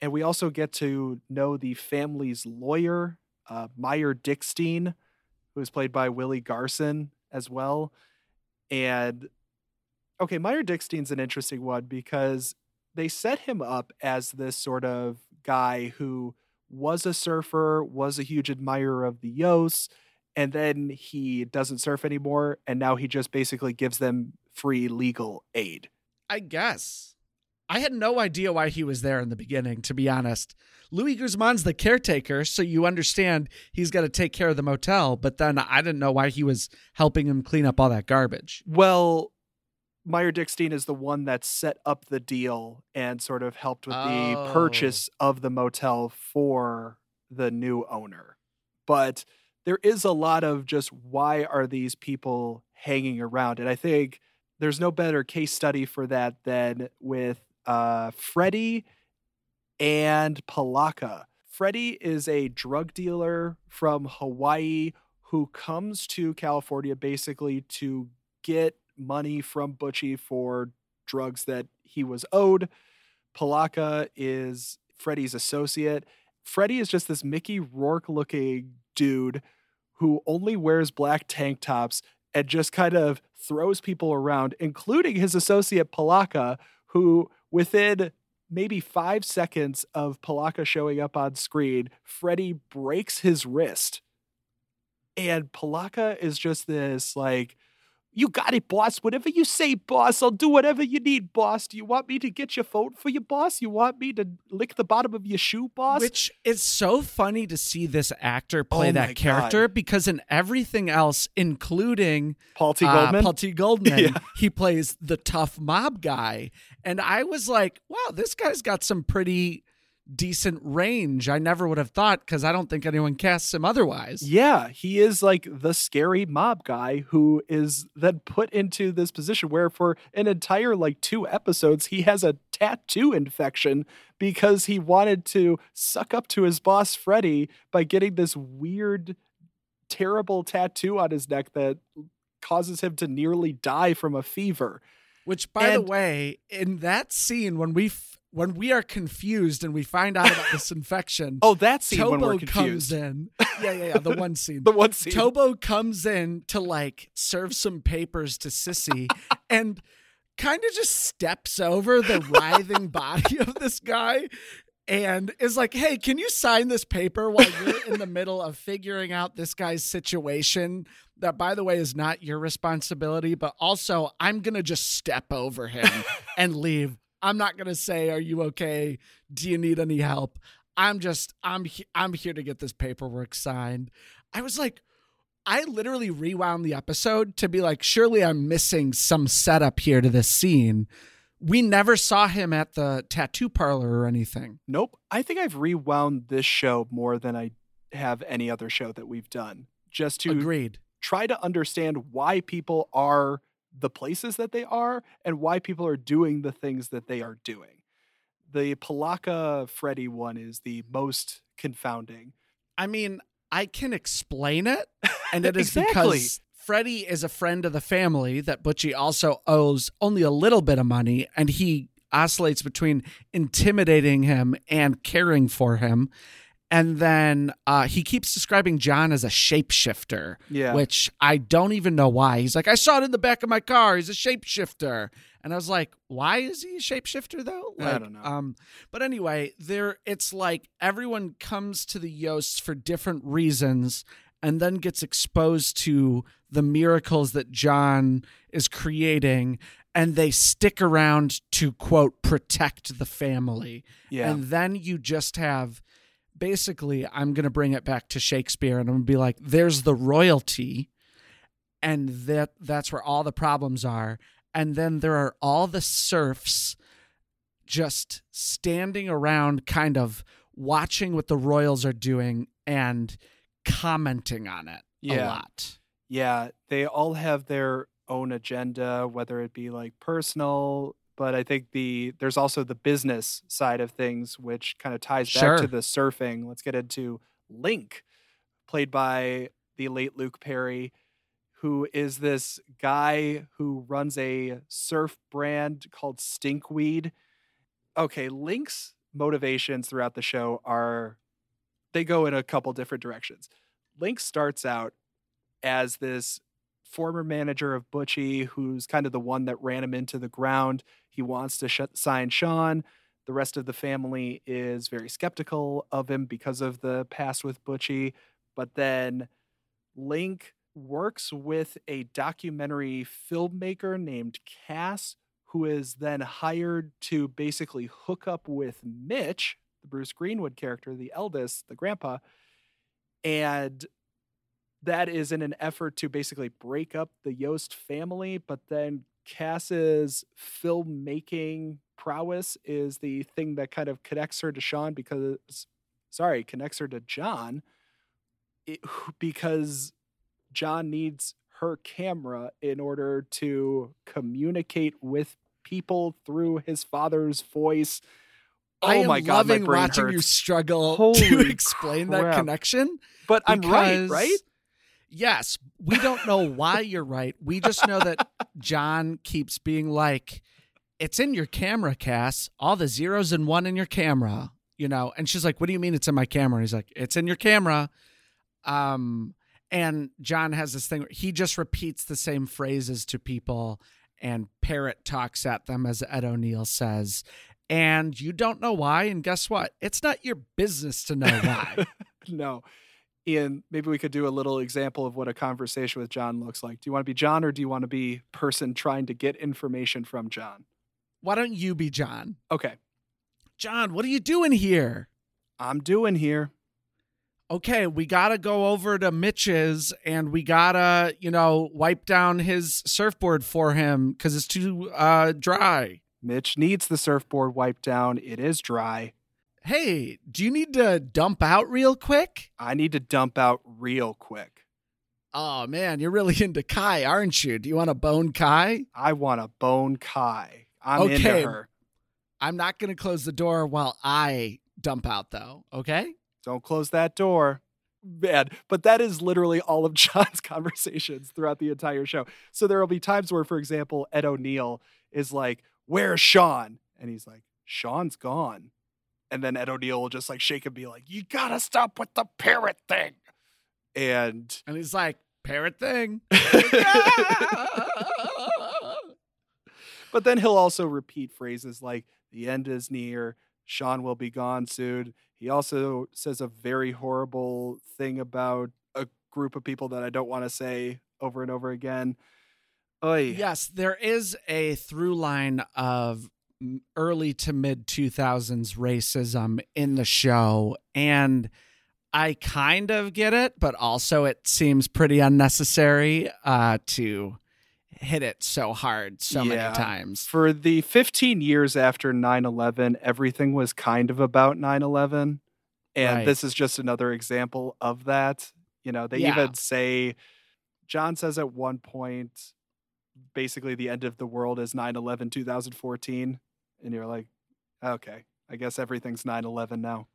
And we also get to know the family's lawyer, uh, Meyer Dickstein, who is played by Willie Garson as well. And okay, Meyer Dickstein's an interesting one because they set him up as this sort of guy who was a surfer, was a huge admirer of the Yos, and then he doesn't surf anymore, and now he just basically gives them free legal aid. I guess. I had no idea why he was there in the beginning, to be honest. Luis Guzman's the caretaker, so you understand he's got to take care of the motel, but then I didn't know why he was helping him clean up all that garbage. Well, Meyer Dickstein is the one that set up the deal and sort of helped with the Oh. purchase of the motel for the new owner. But there is a lot of just why are these people hanging around? And I think there's no better case study for that than with uh, Freddie and Palaka. Freddie is a drug dealer from Hawaii who comes to California basically to get money from Butchie for drugs that he was owed. Palaka is Freddie's associate. Freddie is just this Mickey Rourke looking dude who only wears black tank tops and just kind of throws people around, including his associate Palaka, who within maybe five seconds of Palaka showing up on screen, Freddie breaks his wrist. And Palaka is just this like, you got it, boss. Whatever you say, boss, I'll do whatever you need, boss. Do you want me to get your phone for you, boss? You want me to lick the bottom of your shoe, boss? Which is so funny to see this actor play Oh that God. character because in everything else, including Paul T. uh, Goldman? Paul T. Goldman, <laughs> Yeah. he plays the tough mob guy. And I was like, wow, this guy's got some pretty decent range. I never would have thought because I don't think anyone casts him otherwise. Yeah, he is like the scary mob guy who is then put into this position where for an entire like two episodes he has a tattoo infection because he wanted to suck up to his boss Freddy by getting this weird terrible tattoo on his neck that causes him to nearly die from a fever. Which, by And- the way, in that scene when we when we are confused and we find out about this <laughs> infection, Oh, that scene when we're confused. comes in. <laughs> Yeah, yeah, yeah. The one scene. The one scene. Tobo comes in to like serve some papers to Sissy <laughs> and kind of just steps over the writhing body of this guy and is like, hey, can you sign this paper while you're in the middle of figuring out this guy's situation? That, by the way, is not your responsibility, but also I'm going to just step over him and leave. I'm not going to say, are you okay? Do you need any help? I'm just I'm he- I'm here to get this paperwork signed. I was like I literally rewound the episode to be like surely I'm missing some setup here to this scene. We never saw him at the tattoo parlor or anything. Nope. I think I've rewound this show more than I have any other show that we've done. Just to Agreed. try to understand why people are the places that they are and why people are doing the things that they are doing. The Palaka Freddy one is the most confounding. I mean, I can explain it, and <laughs> it is Exactly. because Freddie is a friend of the family that Butchie also owes only a little bit of money, and he oscillates between intimidating him and caring for him. And then uh, he keeps describing John as a shapeshifter, Yeah. which I don't even know why. He's like, I saw it in the back of my car. He's a shapeshifter. And I was like, why is he a shapeshifter though? I don't know. Um, but anyway, there it's like everyone comes to the Yosts for different reasons and then gets exposed to the miracles that John is creating and they stick around to quote protect the family. yeah. And then you just have basically, I'm going to bring it back to Shakespeare and I'm going to be like, there's the royalty, and that that's where all the problems are. And then there are all the serfs just standing around, kind of watching what the royals are doing and commenting on it a lot. Yeah, they all have their own agenda, whether it be like personal, but I think the there's also the business side of things, which kind of ties back Sure. to the surfing. Let's get into Link, played by the late Luke Perry, who is this guy who runs a surf brand called Stinkweed. Okay, Link's motivations throughout the show are they go in a couple different directions. Link starts out as this former manager of Butchie, who's kind of the one that ran him into the ground. He wants to sh- sign Sean. The rest of the family is very skeptical of him because of the past with Butchie. But then Link works with a documentary filmmaker named Cass, who is then hired to basically hook up with Mitch, the Bruce Greenwood character, the eldest, the grandpa. And that is in an effort to basically break up the Yost family, but then Cass's filmmaking prowess is the thing that kind of connects her to Sean because sorry, connects her to John it, because John needs her camera in order to communicate with people through his father's voice. Oh I am my god, my loving brain watching you hurts. struggle <laughs> to Holy explain that connection. But I'm right, right? Yes, we don't know <laughs> why you're right. We just know that John keeps being like, "It's in your camera, Cass. All the zeros and one in your camera." You know, and she's like, "What do you mean it's in my camera?" And he's like, "It's in your camera." Um, and John has this thing he just repeats the same phrases to people and parrot talks at them, as Ed O'Neill says. And you don't know why. And guess what? It's not your business to know why. <laughs> no. Ian, maybe we could do a little example of what a conversation with John looks like. Do you want to be John or do you want to be person trying to get information from John? why don't you be John? Okay. John, what are you doing here? I'm doing here. Okay, we gotta go over to Mitch's and we gotta, you know, wipe down his surfboard for him because it's too uh, dry. Mitch needs the surfboard wiped down. It is dry. Hey, do you need to dump out real quick? I need to dump out real quick. Oh man, you're really into Kai, aren't you? Do you want to bone Kai? I want to bone Kai. I'm Okay. into her. I'm not going to close the door while I dump out, though. Okay? Don't close that door. Man, but that is literally all of <laughs> John's conversations throughout the entire show. So there will be times where, for example, Ed O'Neill is like, Where's Sean? And he's like, Sean's gone. And then Ed O'Neill will just like shake and be like, You gotta stop with the parrot thing. And And he's like, parrot thing. <laughs> <laughs> but then he'll also repeat phrases like the end is near sean will be gone soon he also says a very horrible thing about a group of people that i don't want to say over and over again Oy. yes, there is a through line of early to mid 2000s racism in the show. And I kind of get it, but also it seems pretty unnecessary uh, to hit it so hard so Yeah. many times. for the 15 years after 9-11 everything was kind of about 9-11 and Right. this is just another example of that you know they Yeah. even say john says at one point basically the end of the world is 9-11 2014 and you're like okay i guess everything's 9-11 now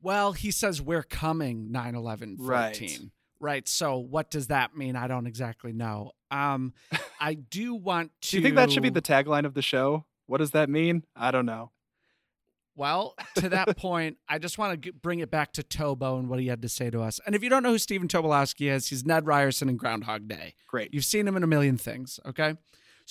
Well, he says we're coming 9 11 Right. 14. Right. So what does that mean? I don't exactly know. Um, <laughs> I do want to. do you think that should be the tagline of the show what does that mean i don't know Well, to that <laughs> point, I just want to bring it back to Tobo and what he had to say to us. And if you don't know who Stephen Tobolowsky is, he's Ned Ryerson in Groundhog Day. great You've seen him in a million things, okay?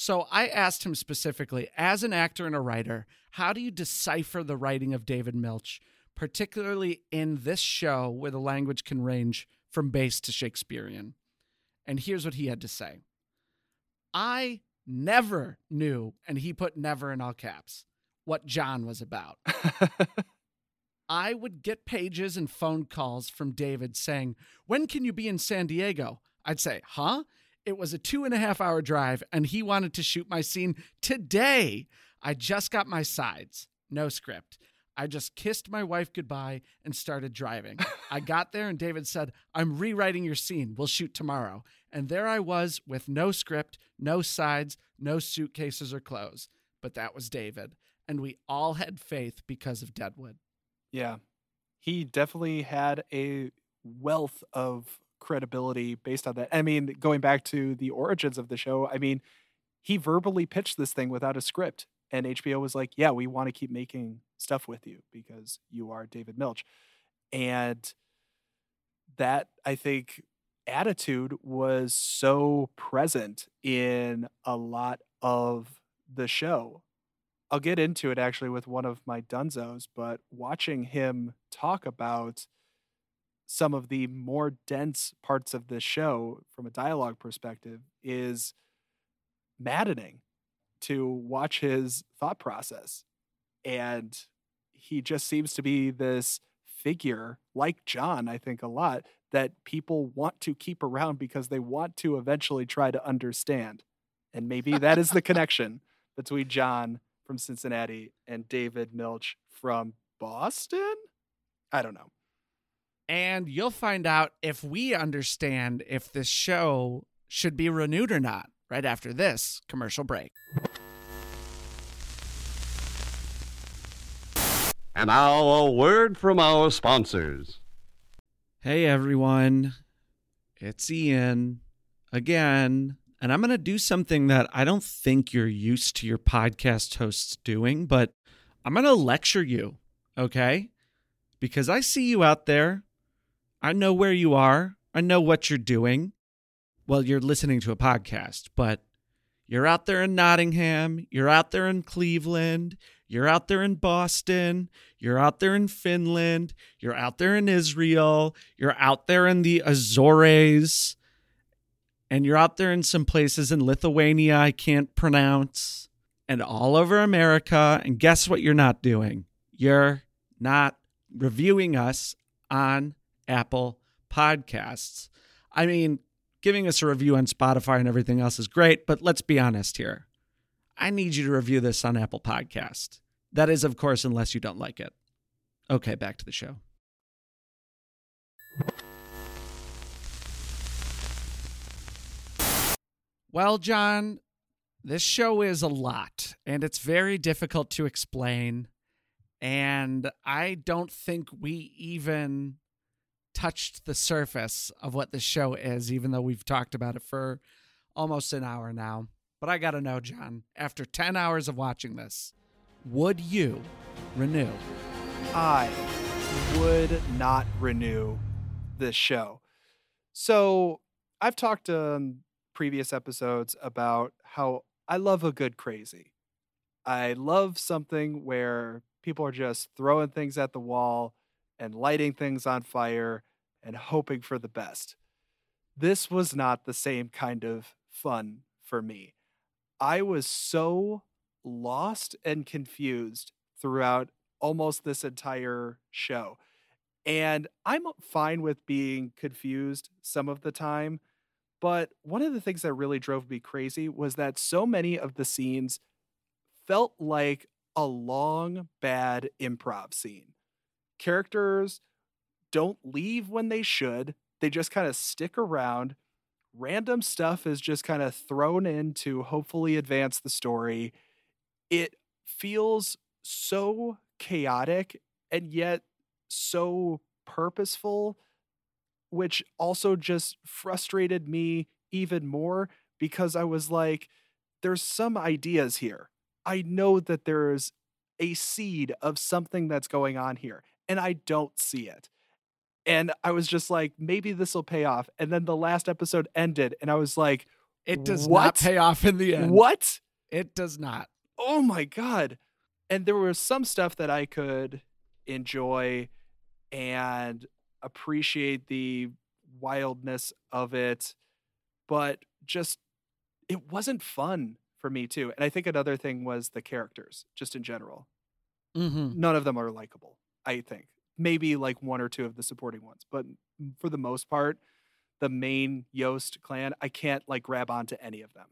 So I asked him specifically, as an actor and a writer, how do you decipher the writing of David Milch, particularly in this show where the language can range from base to Shakespearean? And here's what he had to say I never knew, and he put never in all caps, what John was about. <laughs> I would get pages and phone calls from David saying, When can you be in San Diego? I'd say, Huh? It was a two and a half hour drive, and he wanted to shoot my scene today. I just got my sides, no script. I just kissed my wife goodbye and started driving. I <laughs> got there, and David said, I'm rewriting your scene. We'll shoot tomorrow. And there I was with no script, no sides, no suitcases or clothes. But that was David. And we all had faith because of Deadwood. Yeah. He definitely had a wealth of credibility based on that. I mean, going back to the origins of the show, I mean, he verbally pitched this thing without a script. And HBO was like, yeah, we want to keep making stuff with you because you are David Milch. And that, I think, attitude was so present in a lot of the show. I'll get into it actually with one of my dunzos, but watching him talk about some of the more dense parts of this show from a dialogue perspective is maddening to watch his thought process. And he just seems to be this figure, like John, I think a lot, that people want to keep around because they want to eventually try to understand. And maybe that is the <laughs> connection between John from Cincinnati and David Milch from Boston? I don't know. And you'll find out if we understand if this show should be renewed or not right after this commercial break. And now a word from our sponsors. Hey everyone, it's Ian again, and I'm going to do something that I don't think you're used to your podcast hosts doing, but I'm going to lecture you, okay? Because I see you out there. I know where you are. I know what you're doing. Well, you're listening to a podcast, but you're out there in Nottingham, you're out there in Cleveland, you're out there in Boston, you're out there in Finland, you're out there in Israel, you're out there in the Azores, and you're out there in some places in Lithuania I can't pronounce, and all over America. And guess what you're not doing? You're not reviewing us on Apple Podcasts. I mean, giving us a review on Spotify and everything else is great, but let's be honest here. I need you to review this on Apple Podcast. That is, of course, unless you don't like it. Okay, back to the show. Well, John, this show is a lot and it's very difficult to explain. And I don't think we even touched the surface of what the show is, even though we've talked about it for almost an hour now. But I got to know, John, after 10 hours of watching this, would you renew? I would not renew this show. So I've talked on um, previous episodes about how I love a good crazy. I love something where people are just throwing things at the wall and lighting things on fire and hoping for the best. This was not the same kind of fun for me. I was so lost and confused throughout almost this entire show. And I'm fine with being confused some of the time. But one of the things that really drove me crazy was that so many of the scenes felt like a long, bad improv scene. Characters don't leave when they should, they just kind of stick around. Random stuff is just kind of thrown in to hopefully advance the story. It feels so chaotic and yet so purposeful, which also just frustrated me even more because I was like, there's some ideas here. I know that there's a seed of something that's going on here, and I don't see it. And I was just like, maybe this will pay off. And then the last episode ended, and I was like, It does What? not pay off in the end. what? It does not. oh my god and there was some stuff that i could enjoy and appreciate the wildness of it but just it wasn't fun for me too and i think another thing was the characters just in general Mm-hmm. none of them are likable i think maybe like one or two of the supporting ones but for the most part the main yost clan i can't like grab onto any of them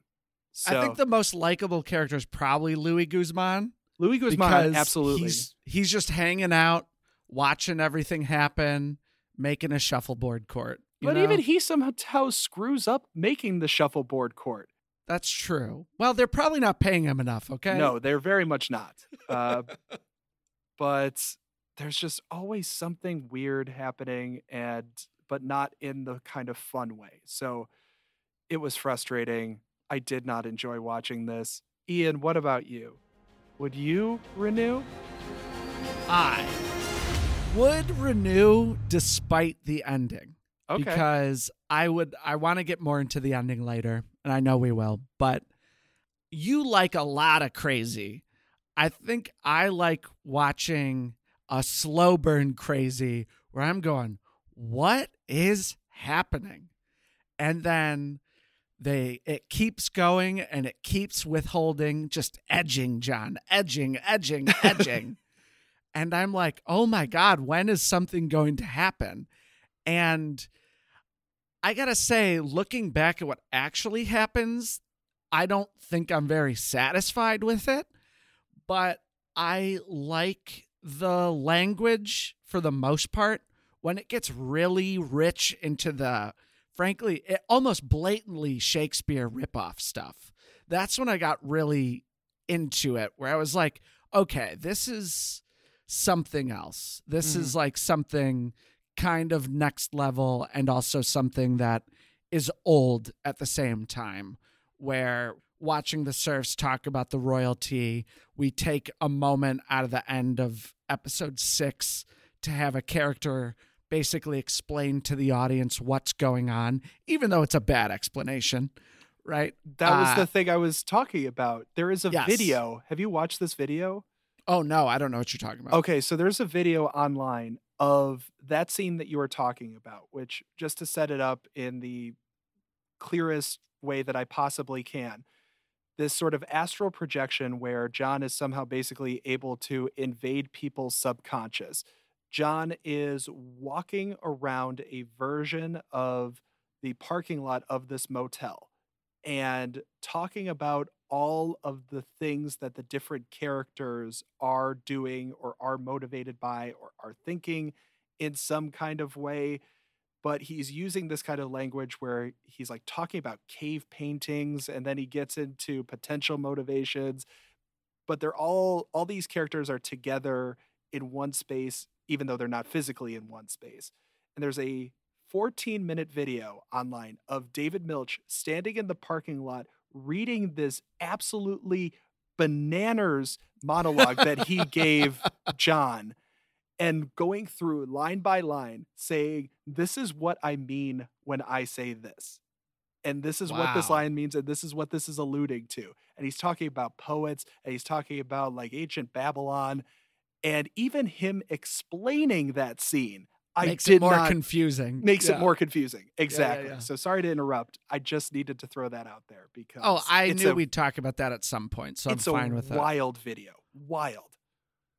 so I think the most likable character is probably Louis Guzman. luis guzman absolutely He's, he's just hanging out, watching everything happen, making a shuffleboard court. But know? even he somehow screws up making the shuffleboard court. That's true. Well, they're probably not paying him enough, okay? No, they're very much not. Uh, <laughs> but there's just always something weird happening, and but not in the kind of fun way. So it was frustrating. I did not enjoy watching this. Ian, what about you? Would you renew? I would renew despite the ending. Okay. because I would I want to get more into the ending later, and I know we will, but you like a lot of crazy. I think I like watching a slow burn crazy where I'm going, what is happening? And then they it keeps going and it keeps withholding, just edging, John, edging, edging, <laughs> edging. and I'm like, oh my God, when is something going to happen? And I gotta say, looking back at what actually happens, I don't think I'm very satisfied with it, but I like the language for the most part. When it gets really rich into the, frankly, it almost blatantly Shakespeare ripoff stuff, that's when I got really into it, where I was like, okay, this is something else. This Mhm. is like something kind of next level and also something that is old at the same time where watching the serfs talk about the royalty we take a moment out of the end of episode 6 to have a character basically explain to the audience what's going on even though it's a bad explanation right That was Uh, the thing I was talking about. There is a Yes. video. Have you watched this video? oh no i don't know what you're talking about Okay, so there's a video online of that scene that you were talking about, which just to set it up in the clearest way that I possibly can. This sort of astral projection where John is somehow basically able to invade people's subconscious. John is walking around a version of the parking lot of this motel and talking about all of the things that the different characters are doing or are motivated by or are thinking in some kind of way but he's using this kind of language where he's like talking about cave paintings and then he gets into potential motivations but they're all all these characters are together in one space even though they're not physically in one space. And there's a 14 minute video online of David Milch standing in the parking lot reading this absolutely bananas monologue that he <laughs> gave John and going through line by line saying, This is what I mean when I say this. And this is what this line means, and this is what this is alluding to. And he's talking about poets, and he's talking about like ancient Babylon, and even him explaining that scene. I Makes did it more not confusing. makes Yeah. it more confusing. Exactly. yeah. So sorry to interrupt. I just needed to throw that out there oh, because Oh, I knew a, we'd talk about that at some point, so I'm it's fine a with it. wild video. Wild.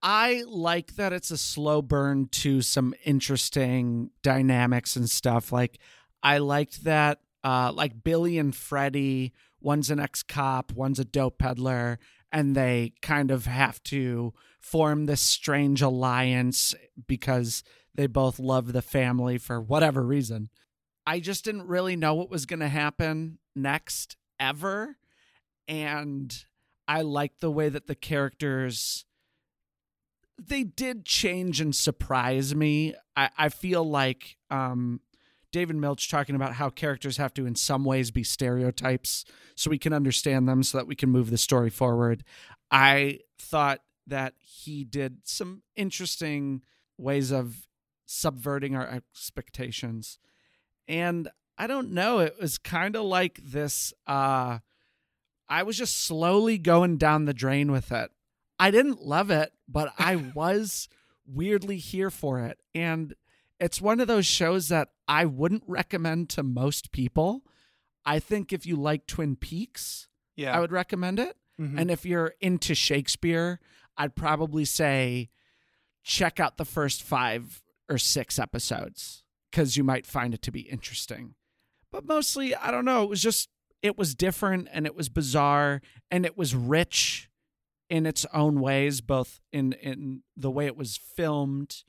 I like that it's a slow burn to some interesting dynamics and stuff. Like I liked that uh like Billy and Freddie, one's an ex-cop, one's a dope peddler, and they kind of have to form this strange alliance because they both love the family for whatever reason. I just didn't really know what was going to happen next ever and I liked the way that the characters they did change and surprise me. I, I feel like um, David Milch talking about how characters have to, in some ways, be stereotypes so we can understand them, so that we can move the story forward. I thought that he did some interesting ways of subverting our expectations. And I don't know, it was kind of like this uh I was just slowly going down the drain with it. I didn't love it, but I <laughs> was weirdly here for it. And it's one of those shows that I wouldn't recommend to most people. I think if you like Twin Peaks, Yeah. I would recommend it. Mhm. And if you're into Shakespeare, I'd probably say check out the first five or six episodes because you might find it to be interesting. But mostly, I don't know. It was just, it was different and it was bizarre and it was rich in its own ways, both in, in the way it was filmed,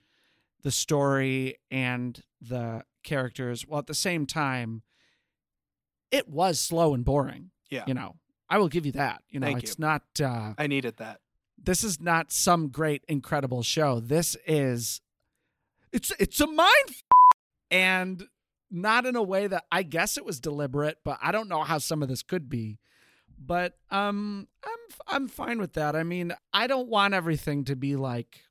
the story, and the characters. While at the same time, it was slow and boring. Yeah. You know, I will give you that. You know, Thank it's you. not, uh, I needed that. this is not some great incredible show this is it's it's a mind f- and not in a way that i guess it was deliberate but i don't know how some of this could be but um i'm i'm fine with that i mean i don't want everything to be like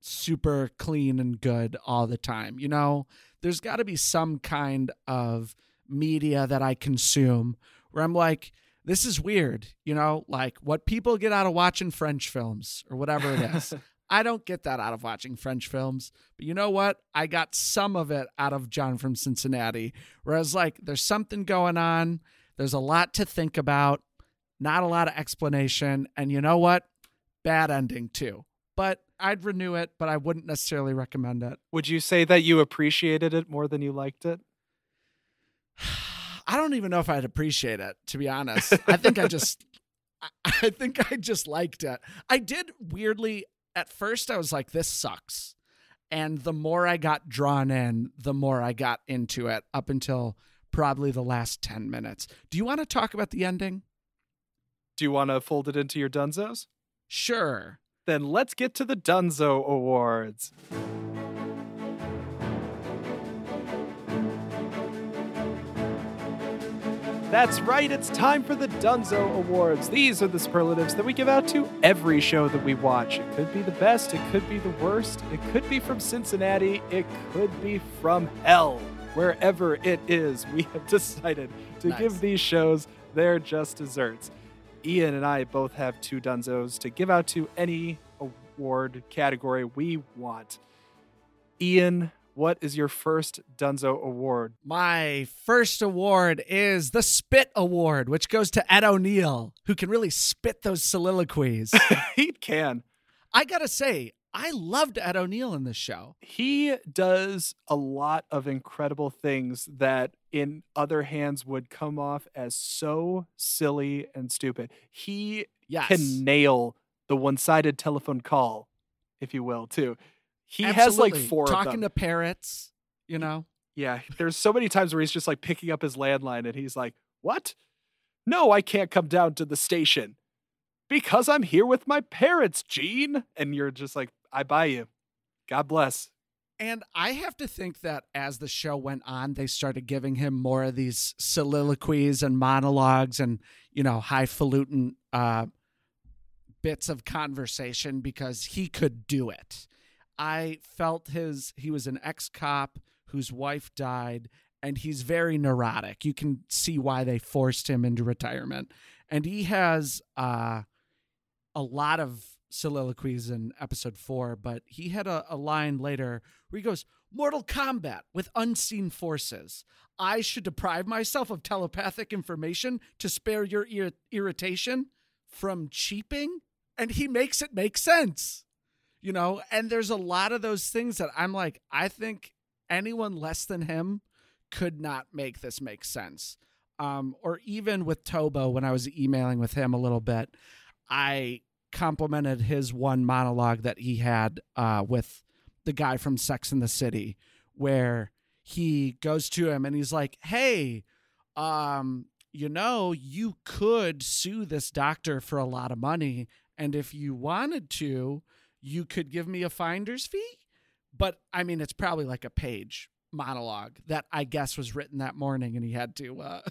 super clean and good all the time you know there's got to be some kind of media that i consume where i'm like this is weird, you know, like what people get out of watching French films or whatever it is. <laughs> I don't get that out of watching French films, but you know what? I got some of it out of John from Cincinnati, where I was like, there's something going on. There's a lot to think about, not a lot of explanation. And you know what? Bad ending too. But I'd renew it, but I wouldn't necessarily recommend it. Would you say that you appreciated it more than you liked it? <sighs> I don't even know if I'd appreciate it, to be honest. I think I just <laughs> I- think I just liked it. I did weirdly at first I was like, this sucks. And the more I got drawn in, the more I got into it up until probably the last 10 minutes. Do you want to talk about the ending? Do you want to fold it into your Dunzos? Sure. Then let's get to the Dunzo Awards. That's right, it's time for the Dunzo Awards. These are the superlatives that we give out to every show that we watch. It could be the best, it could be the worst, it could be from Cincinnati, it could be from hell. Wherever it is, we have <laughs> decided to Nice. give these shows their just desserts. Ian and I both have two Dunzos to give out to any award category we want. Ian, what is your first Dunzo award? My first award is the Spit Award, which goes to Ed O'Neill, who can really spit those soliloquies. <laughs> he can. I gotta say, I loved Ed O'Neill in this show. He does a lot of incredible things that in other hands would come off as so silly and stupid. He Yes. can nail the one-sided telephone call, if you will, too. He has like Absolutely. four talking to parrots, you know. Yeah, there's so many times where he's just like picking up his landline and he's like, "What? No, I can't come down to the station because I'm here with my parents, Gene." And you're just like, "I buy you. God bless." And I have to think that as the show went on, they started giving him more of these soliloquies and monologues and, you know, highfalutin uh, bits of conversation because he could do it. I felt his, he was an ex cop whose wife died, and he's very neurotic. You can see why they forced him into retirement. And he has uh, a lot of soliloquies in episode four, but he had a, a line later where he goes, mortal combat with unseen forces. I should deprive myself of telepathic information to spare your ir- irritation from cheaping. And he makes it make sense, you know? And there's a lot of those things that I'm like, I think anyone less than him could not make this make sense. Um, or even with Tobo, when I was emailing with him a little bit, I complimented his one monologue that he had uh, with the guy from Sex in the City, where he goes to him and he's like, "Hey, um, you know, you could sue this doctor for a lot of money, and if you wanted to, you could give me a finder's fee." But I mean, it's probably like a page monologue that I guess was written that morning, and he had to. Uh, <laughs>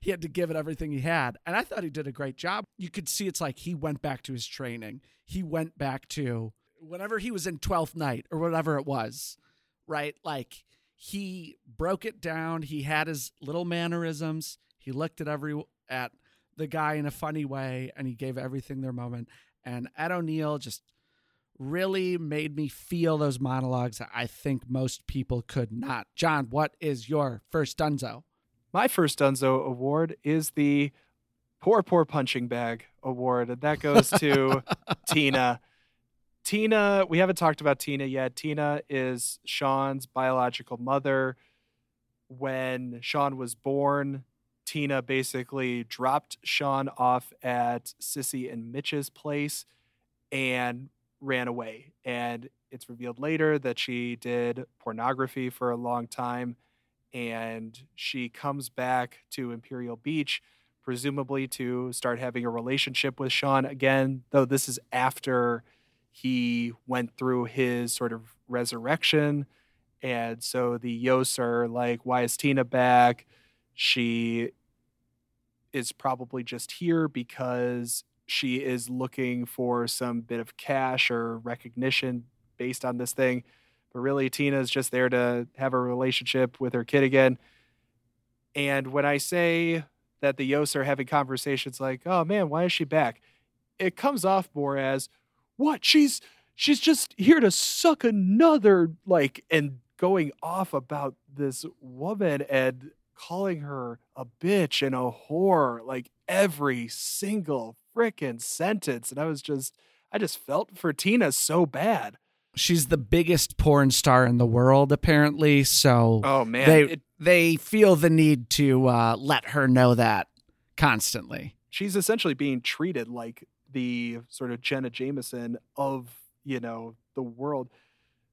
he had to give it everything he had. And I thought he did a great job. You could see it's like he went back to his training. He went back to whenever he was in 12th night or whatever it was, right? Like he broke it down. He had his little mannerisms. He looked at every at the guy in a funny way and he gave everything their moment. And Ed O'Neill just really made me feel those monologues I think most people could not. John, what is your first dunzo? My first Dunzo award is the Poor Poor Punching Bag Award, and that goes to <laughs> Tina. Tina, we haven't talked about Tina yet. Tina is Sean's biological mother. When Sean was born, Tina basically dropped Sean off at Sissy and Mitch's place and ran away. And it's revealed later that she did pornography for a long time and she comes back to Imperial Beach, presumably to start having a relationship with Sean again, though this is after he went through his sort of resurrection. And so the Yosts are like, why is Tina back? She is probably just here because she is looking for some bit of cash or recognition based on this thing but really Tina's just there to have a relationship with her kid again. And when I say that the Yosts are having conversations like, "Oh man, why is she back?" It comes off more as, "What? She's she's just here to suck another like and going off about this woman and calling her a bitch and a whore like every single freaking sentence." And I was just I just felt for Tina so bad. She's the biggest porn star in the world apparently so Oh man, they it, they feel the need to uh, let her know that constantly she's essentially being treated like the sort of Jenna Jameson of, you know, the world.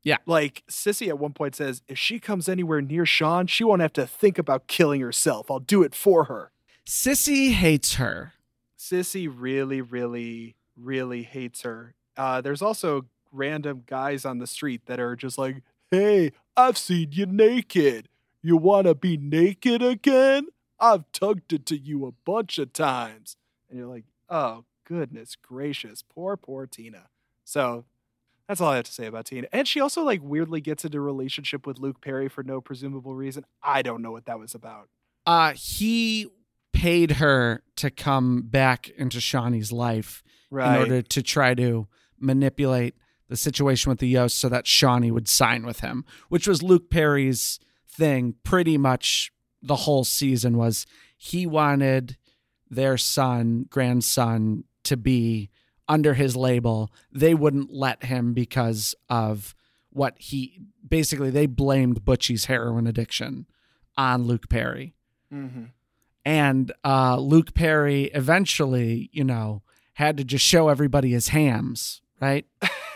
Yeah. Like Sissy at one point says, if she comes anywhere near Sean, she won't have to think about killing herself. I'll do it for her. sissy hates her Sissy really, really, really hates her. Uh, there's also random guys on the street that are just like, hey, I've seen you naked. You want to be naked again? I've tugged it to you a bunch of times. And you're like, oh, goodness gracious. Poor, poor Tina. So that's all I have to say about Tina. And she also like weirdly gets into a relationship with Luke Perry for no presumable reason. I don't know what that was about. uh he paid her to come back into shawnee's life Right. in order to try to manipulate the situation with the Yost so that Shawnee would sign with him, which was Luke Perry's thing pretty much the whole season was he wanted their son, grandson, to be under his label. They wouldn't let him because of what he basically they blamed Butchie's heroin addiction on Luke Perry. Mm-hmm. And uh, Luke Perry eventually, you know, had to just show everybody his hams, right? <laughs>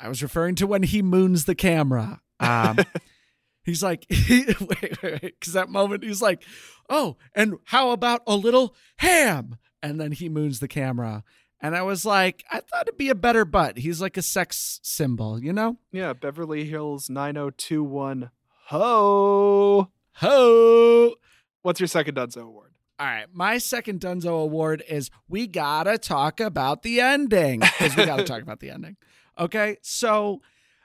I was referring to when he moons the camera. Um, <laughs> he's like, <laughs> wait, wait, wait, because that moment he's like, oh, and how about a little ham? And then he moons the camera. And I was like, I thought it'd be a better butt. He's like a sex symbol, you know? Yeah, Beverly Hills 9021 Ho. Ho! What's your second Dunzo award? All right, my second Dunzo award is we gotta talk about the ending because we gotta talk <laughs> about the ending. Okay, so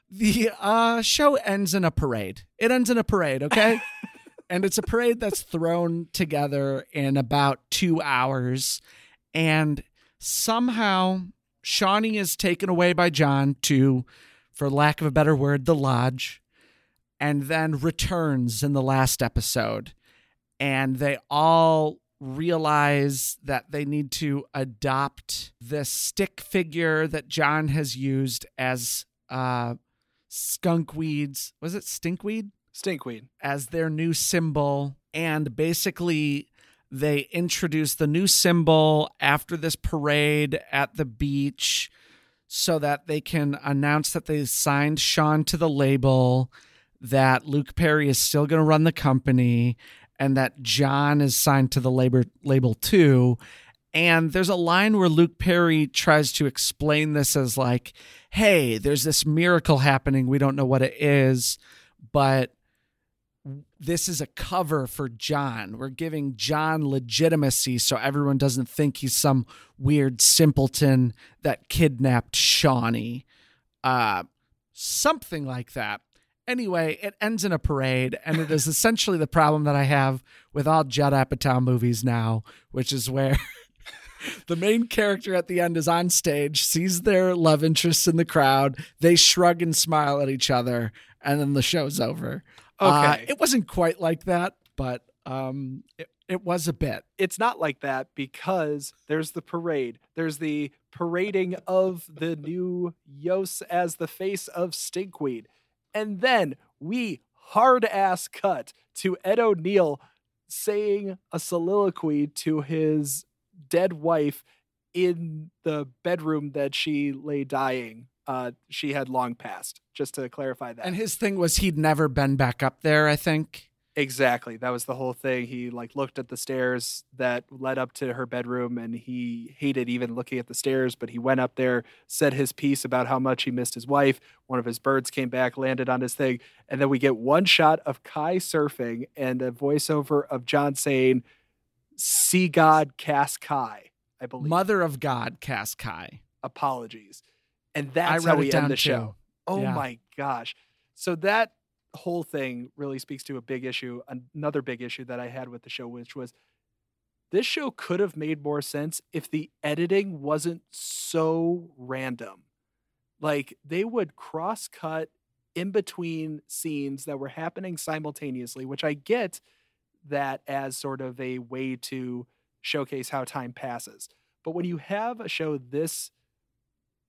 the uh, show ends in a parade. It ends in a parade. Okay, <laughs> and it's a parade that's thrown together in about two hours, and somehow Shawnee is taken away by John to, for lack of a better word, the lodge, and then returns in the last episode and they all realize that they need to adopt the stick figure that John has used as uh skunk weeds. Was it stinkweed Stinkweed. as their new symbol. And basically they introduce the new symbol after this parade at the beach so that they can announce that they signed Sean to the label that Luke Perry is still going to run the company and that John is signed to the labor label too. And there's a line where Luke Perry tries to explain this as like, "Hey, there's this miracle happening. We don't know what it is, but this is a cover for John. We're giving John legitimacy so everyone doesn't think he's some weird simpleton that kidnapped Shawnee. Uh, something like that. Anyway, it ends in a parade, and it is essentially the problem that I have with all Judd Apatow movies now, which is where <laughs> the main character at the end is on stage, sees their love interests in the crowd, they shrug and smile at each other, and then the show's over. Uh, Okay. it wasn't quite like that, but um, it, it was a bit. it's not like that because there's the parade. There's the parading of the new Yosts as the face of Stinkweed. And then we hard ass cut to Ed O'Neill saying a soliloquy to his dead wife in the bedroom that she lay dying. Uh, she had long passed, just to clarify that. And his thing was he'd never been back up there, I think. Exactly. That was the whole thing. He like looked at the stairs that led up to her bedroom and he hated even looking at the stairs, but he went up there, said his piece about how much he missed his wife. One of his birds came back, landed on his thing, and then we get one shot of Kai surfing and a voiceover of John saying, "See God, cast Kai." I believe. Mother of God, cast Kai. Apologies. And that's how we end the too. show. Oh Yeah. my gosh. So that whole thing really speaks to a big issue, another big issue that I had with the show, which was this show could have made more sense if the editing wasn't so random. Like they would cross cut in between scenes that were happening simultaneously, which I get that as sort of a way to showcase how time passes. But when you have a show this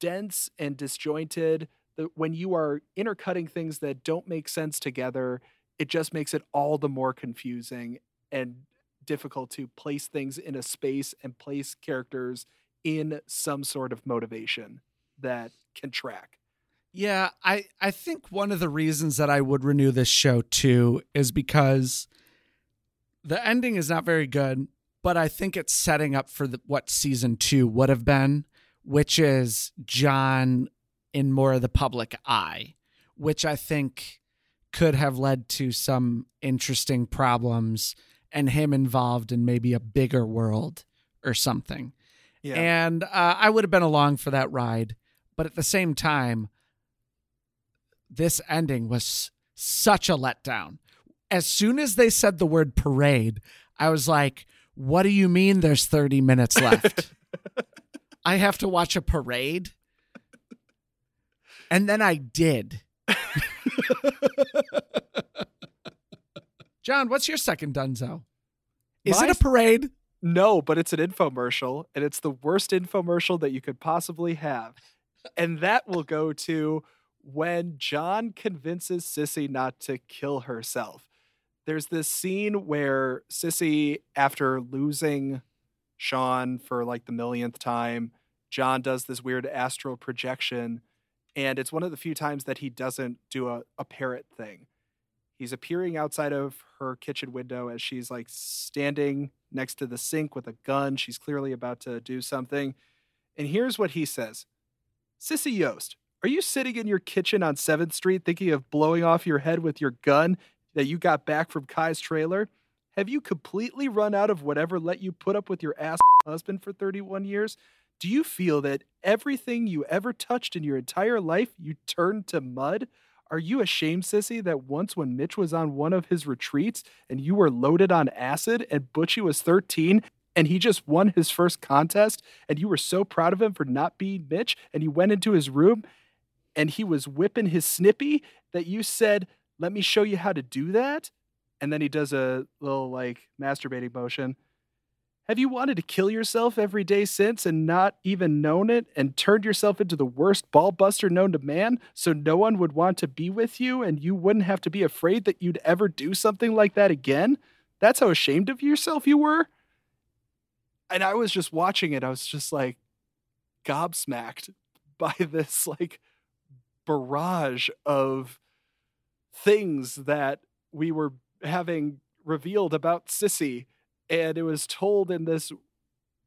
dense and disjointed, Uh, when you are intercutting things that don't make sense together, it just makes it all the more confusing and difficult to place things in a space and place characters in some sort of motivation that can track. Yeah, I I think one of the reasons that I would renew this show too is because the ending is not very good, but I think it's setting up for the, what season 2 would have been, which is John in more of the public eye, which I think could have led to some interesting problems and him involved in maybe a bigger world or something. And uh, I would have been along for that ride. But at the same time, this ending was such a letdown. As soon as they said the word parade, I was like, what do you mean there's 30 minutes left? <laughs> I have to watch a parade? And then I did. <laughs> John, what's your second dunzo? Is My it a parade? No, but it's an infomercial, and it's the worst infomercial that you could possibly have. And that will go to when John convinces Sissy not to kill herself. There's this scene where Sissy, after losing Sean for like the millionth time, John does this weird astral projection. And it's one of the few times that he doesn't do a, a parrot thing. He's appearing outside of her kitchen window as she's like standing next to the sink with a gun. She's clearly about to do something. And here's what he says Sissy Yost, are you sitting in your kitchen on 7th Street thinking of blowing off your head with your gun that you got back from Kai's trailer? Have you completely run out of whatever let you put up with your ass husband for 31 years? Do you feel that everything you ever touched in your entire life you turned to mud? Are you ashamed, sissy, that once when Mitch was on one of his retreats and you were loaded on acid and Butchie was 13 and he just won his first contest and you were so proud of him for not being Mitch and you went into his room and he was whipping his snippy that you said, Let me show you how to do that? And then he does a little like masturbating motion. Have you wanted to kill yourself every day since and not even known it and turned yourself into the worst ball buster known to man so no one would want to be with you and you wouldn't have to be afraid that you'd ever do something like that again? That's how ashamed of yourself you were? And I was just watching it. I was just like gobsmacked <laughs> by this like barrage of things that we were having revealed about Sissy and it was told in this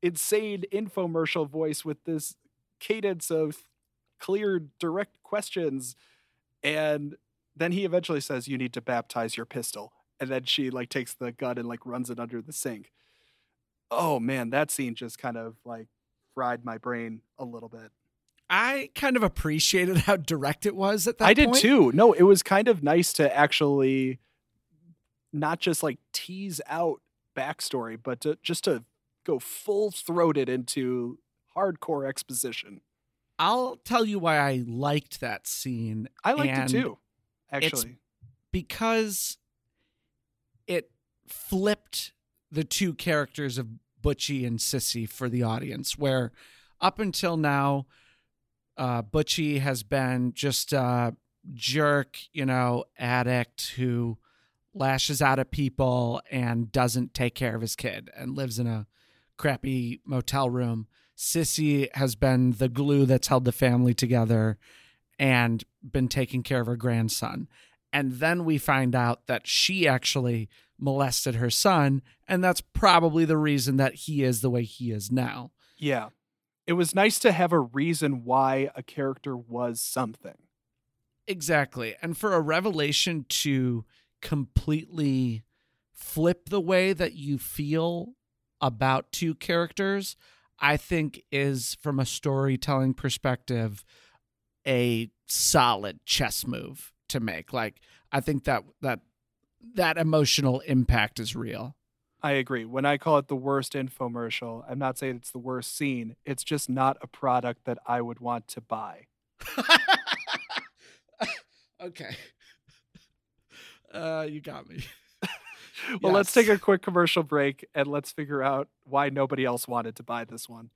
insane infomercial voice with this cadence of clear direct questions and then he eventually says you need to baptize your pistol and then she like takes the gun and like runs it under the sink. Oh man that scene just kind of like fried my brain a little bit. I kind of appreciated <laughs> how direct it was at that i did point. too. No it was kind of nice to actually not just like tease out backstory but to, just to go full throated into hardcore exposition I'll tell you why I liked that scene. i liked and it too actually because it flipped the two characters of Butchie and Sissy for the audience, where up until now, uh, Butchie has been just a jerk, you know, addict who lashes out at people and doesn't take care of his kid and lives in a crappy motel room. Sissy has been the glue that's held the family together and been taking care of her grandson. And then we find out that she actually molested her son. And that's probably the reason that he is the way he is now. yeah it was nice to have a reason why a character was something Exactly. And for a revelation to completely flip the way that you feel about two characters, I think is from a storytelling perspective a solid chess move to make. Like I think that that that emotional impact is real. I agree. When I call it the worst infomercial, I'm not saying it's the worst scene. It's just not a product that I would want to buy. <laughs> okay. Uh you got me. <laughs> Well, let's take a quick commercial break and let's figure out why nobody else wanted to buy this one.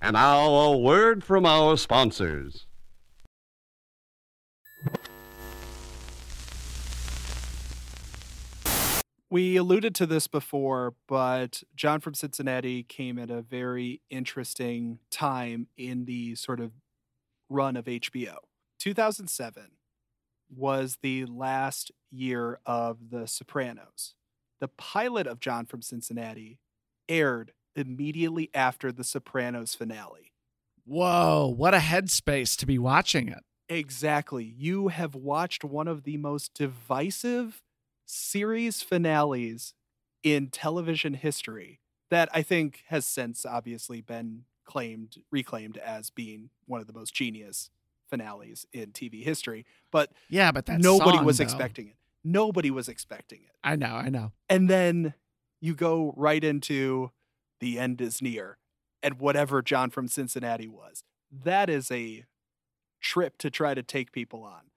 And now a word from our sponsors. We alluded to this before, but John from Cincinnati came at a very interesting time in the sort of run of HBO. 2007 was the last year of The Sopranos. The pilot of John from Cincinnati aired immediately after The Sopranos finale. Whoa, what a headspace to be watching it. Exactly. You have watched one of the most divisive series finales in television history that I think has since obviously been claimed, reclaimed as being one of the most genius finales in TV history. But Yeah, but that nobody song, was though. expecting it. Nobody was expecting it. I know, I know. And then you go right into the end is near and whatever John from Cincinnati was. That is a trip to try to take people on.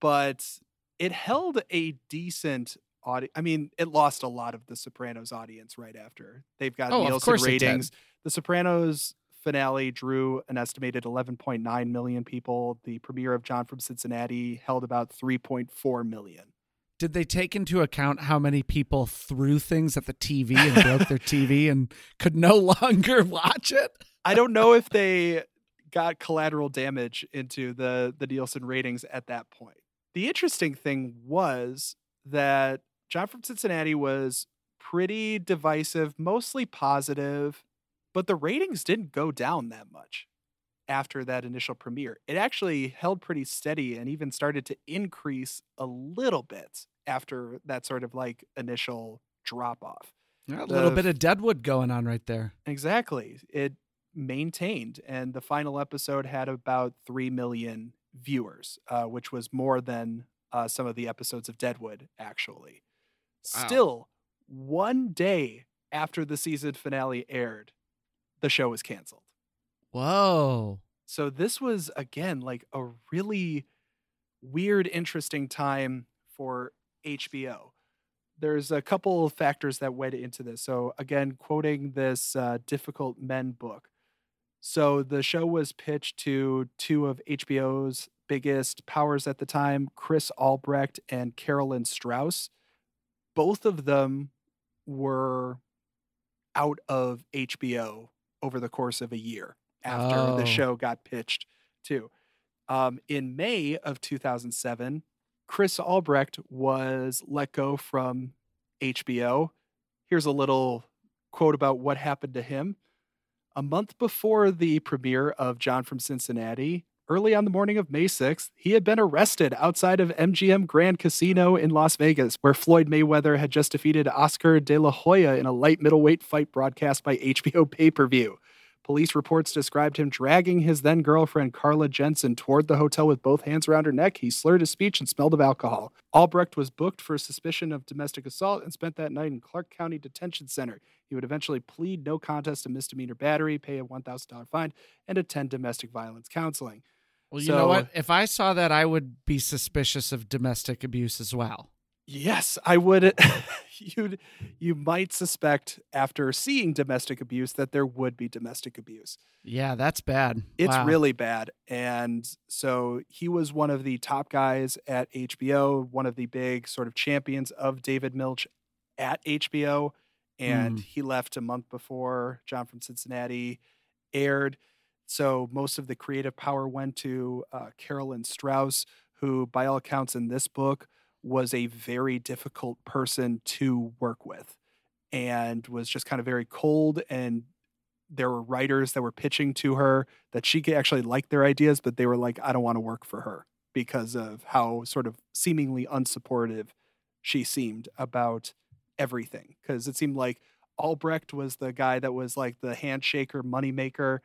But it held a decent audience. I mean, it lost a lot of the Sopranos audience right after. They've got Oh, Nielsen course it did. ratings. The Sopranos finale drew an estimated 11.9 million people. The premiere of John from Cincinnati held about 3.4 million. Did they take into account how many people threw things at the TV and <laughs> broke their TV and could no <laughs> longer watch it? I don't know if they got collateral damage into the the Nielsen ratings at that point. The interesting thing was that John from Cincinnati was pretty divisive, mostly positive, but the ratings didn't go down that much after that initial premiere. It actually held pretty steady and even started to increase a little bit after that sort of like initial drop off. A little bit of Deadwood going on right there. Exactly. It maintained, and the final episode had about 3 million viewers, uh, which was more than uh, some of the episodes of Deadwood, actually. Wow. Still, one day after the season finale aired, the show was canceled. Whoa. So this was, again, like a really weird, interesting time for HBO. There's a couple of factors that went into this. So, again, quoting this uh, Difficult Men book. So, the show was pitched to two of HBO's biggest powers at the time, Chris Albrecht and Carolyn Strauss. Both of them were out of HBO over the course of a year after Oh. the show got pitched too. Um, in May of 2007, Chris Albrecht was let go from HBO. Here's a little quote about what happened to him. A month before the premiere of John from Cincinnati, early on the morning of May 6th, he had been arrested outside of MGM Grand Casino in Las Vegas, where Floyd Mayweather had just defeated Oscar De La Hoya in a light middleweight fight broadcast by HBO pay per view. Police reports described him dragging his then girlfriend Carla Jensen toward the hotel with both hands around her neck. He slurred his speech and smelled of alcohol. Albrecht was booked for suspicion of domestic assault and spent that night in Clark County Detention Center. He would eventually plead no contest to misdemeanor battery, pay a $1,000 fine, and attend domestic violence counseling. Well, you know what? If I saw that, I would be suspicious of domestic abuse as well. Yes, I would. <laughs> You'd you might suspect after seeing domestic abuse that there would be domestic abuse. Yeah, that's bad. It's Wow. really bad. And so he was one of the top guys at HBO, one of the big sort of champions of David Milch at HBO. And Mm. he left a month before John from Cincinnati aired. So most of the creative power went to uh, Carolyn Strauss, who, by all accounts in this book, was a very difficult person to work with and was just kind of very cold and there were writers that were pitching to her that she could actually like their ideas, but they were like, I don't want to work for her because of how sort of seemingly unsupportive she seemed about everything. Because it seemed like Albrecht was the guy that was like the handshaker, moneymaker,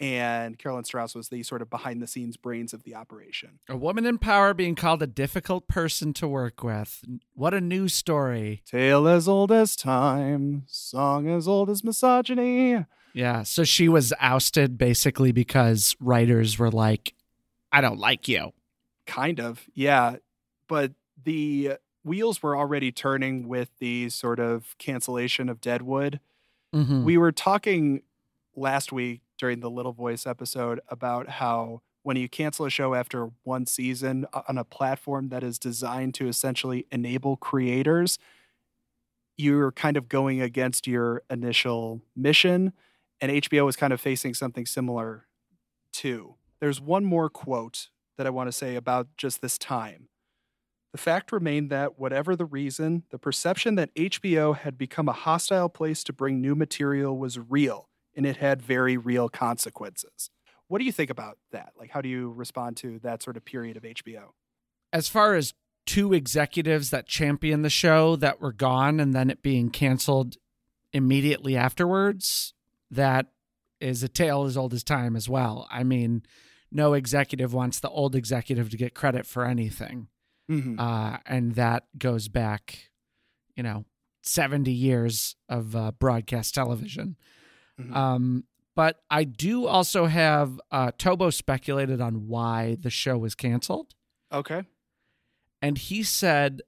and Carolyn Strauss was the sort of behind the scenes brains of the operation. A woman in power being called a difficult person to work with. What a news story. Tale as old as time, song as old as misogyny. Yeah. So she was ousted basically because writers were like, I don't like you. Kind of, yeah. But the wheels were already turning with the sort of cancellation of Deadwood. Mhm. We were talking last week during the Little Voice episode about how when you cancel a show after one season on a platform that is designed to essentially enable creators, you're kind of going against your initial mission. And HBO is kind of facing something similar too. There's one more quote that I want to say about just this time. The fact remained that, whatever the reason, the perception that HBO had become a hostile place to bring new material was real, and it had very real consequences. What do you think about that? Like, how do you respond to that sort of period of HBO? as far as two executives that championed the show that were gone and then it being canceled immediately afterwards, that is a tale as old as time as well. I mean, no executive wants the old executive to get credit for anything. Mm-hmm. Uh, and that goes back, you know, 70 years of uh, broadcast television. Mhm. Um, but I do also have uh, Tobo speculated on why the show was canceled. okay. And he said,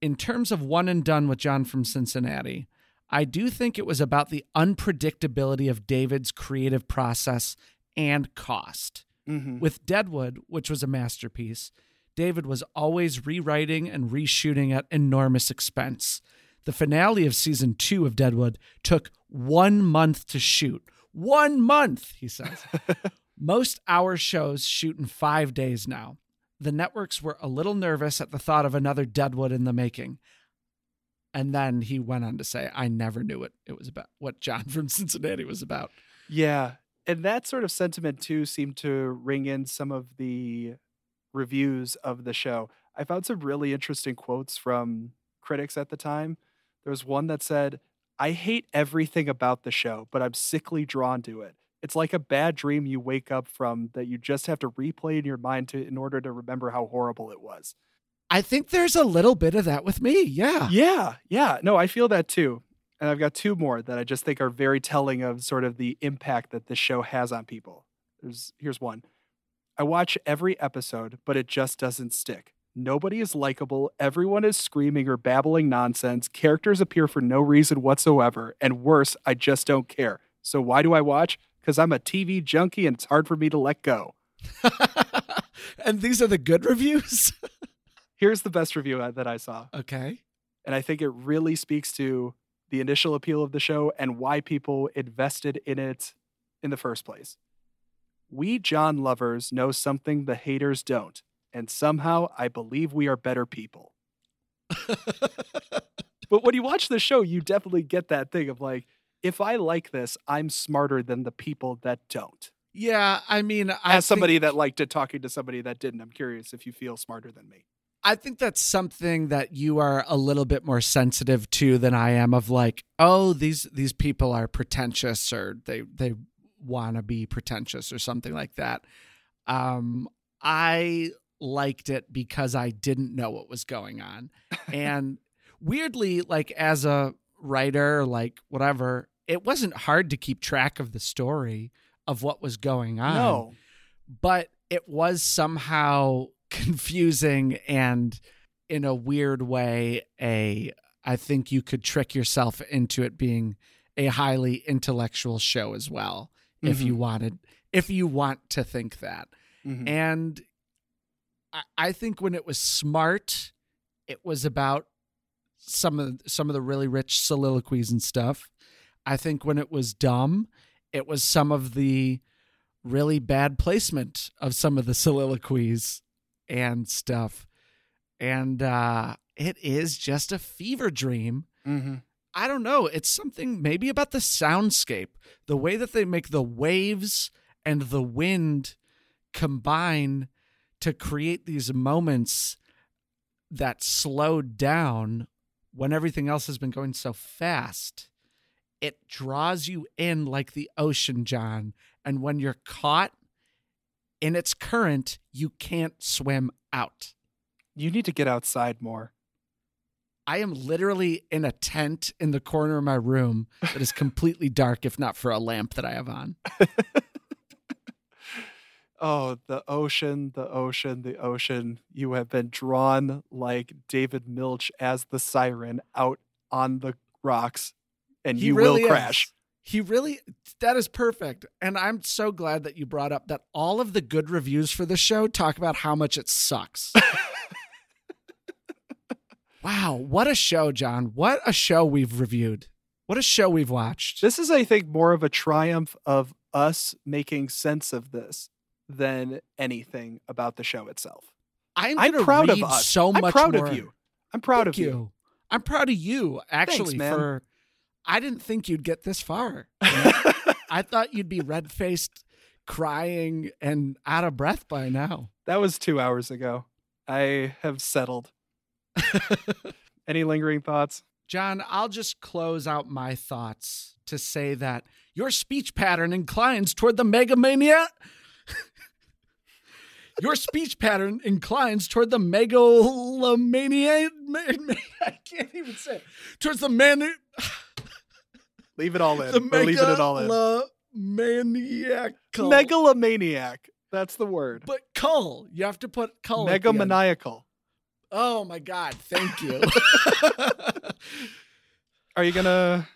in terms of one and done with John from Cincinnati, I do think it was about the unpredictability of David's creative process and cost. Mhm. With Deadwood, which was a masterpiece, David was always rewriting and reshooting at enormous expense. The finale of season two of Deadwood took one month to shoot. One month, he says. <laughs> Most hour shows shoot in five days now. The networks were a little nervous at the thought of another Deadwood in the making. And then he went on to say, I never knew what it was about, what John from Cincinnati was about. Yeah. And that sort of sentiment too seemed to ring in some of the reviews of the show. I found some really interesting quotes from critics at the time. There was one that said, I hate everything about the show, but I'm sickly drawn to it. It's like a bad dream you wake up from that you just have to replay in your mind to in order to remember how horrible it was. I think there's a little bit of that with me. Yeah. Yeah, yeah. No, I feel that too. And I've got two more that I just think are very telling of sort of the impact that this show has on people. There's here's one. I watch every episode, but it just doesn't stick. Nobody is likable. Everyone is screaming or babbling nonsense. Characters appear for no reason whatsoever. And worse, I just don't care. So why do I watch? Because I'm a TV junkie and it's hard for me to let go. <laughs> and these are the good reviews. <laughs> Here's the best review uh, that I saw. okay. And I think it really speaks to the initial appeal of the show and why people invested in it in the first place. We John lovers know something the haters don't, and somehow I believe we are better people. <laughs> But when you watch the show, you definitely get that thing of like, if I like this, I'm smarter than the people that don't. yeah, I mean, I As somebody think, that liked it talking to somebody that didn't, I'm curious if you feel smarter than me. I think that's something that you are a little bit more sensitive to than I am. Of like, oh, these these people are pretentious, or they they want to be pretentious, or something like that. Um, I liked it because I didn't know what was going on, <laughs> and weirdly, like as a writer, like whatever, it wasn't hard to keep track of the story of what was going on. No. but it was somehow <laughs> confusing and in a weird way a I think you could trick yourself into it being a highly intellectual show as well if you wanted if you want to think that. Mhm. And I, I think when it was smart, it was about some of some of the really rich soliloquies and stuff. I think when it was dumb, it was some of the really bad placement of some of the <laughs> soliloquies and stuff. And uh it is just a fever dream. Mhm. I don't know. It's something maybe about the soundscape, the way that they make the waves and the wind combine to create these moments that slowed down when everything else has been going so fast. It draws you in like the ocean, John. And when you're caught in its current, you can't swim out. You need to get outside more. I am literally in a tent in the corner of my room that is completely dark, if not for a lamp that I have on. <laughs> Oh, the ocean, the ocean, the ocean. You have been drawn like David Milch as the siren out on the rocks, and He you really will crash. is. He really, that is perfect. And I'm so glad that you brought up that all of the good reviews for the show talk about how much it sucks. wow. What a show, John. What a show we've reviewed. What a show we've watched. This is, I think, more of a triumph of us making sense of this than anything about the show itself. I'm, I'm proud of us. so I'm proud more. of you. I'm proud Thank of you. I'm proud of you, actually, man. for I didn't think you'd get this far. <laughs> I thought you'd be red faced, crying, and out of breath by now. that was two hours ago. I have settled. <laughs> Any lingering thoughts? John, I'll just close out my thoughts to say that your speech pattern inclines toward the megamania. Your speech pattern inclines toward the megalomania. I can't even say it. Towards the man. <sighs> Leave it all in. The We're leaving it all in. megalomaniacal. Megalomaniac. That's the word. But cull. You have to put cull. Megamaniacal. Oh my God! Thank you. <laughs> <laughs> Are you gonna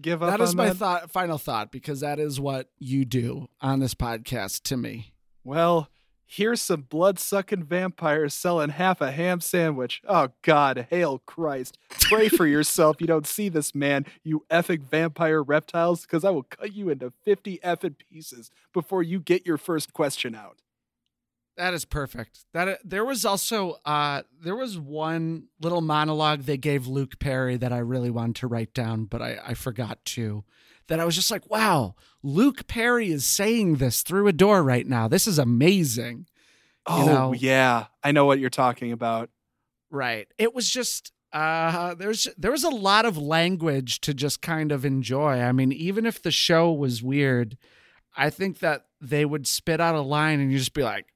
give up? that is my that? thought, final thought, because that is what you do on this podcast to me. Well, here's some blood sucking vampires selling half a ham sandwich. Oh, God, hail Christ. Pray for yourself you don't see this man, you effing vampire reptiles, because I will cut you into 50 effing pieces before you get your first question out. That is perfect. That uh, there was also uh there was one little monologue they gave Luke Perry that I really wanted to write down, but I, I forgot to. That I was just like, wow, Luke Perry is saying this through a door right now. This is amazing. Oh, know- yeah. I know what you're talking about. Right. It was just uh there's there was a lot of language to just kind of enjoy. I mean, even if the show was weird, I think that they would spit out a line and you just be like,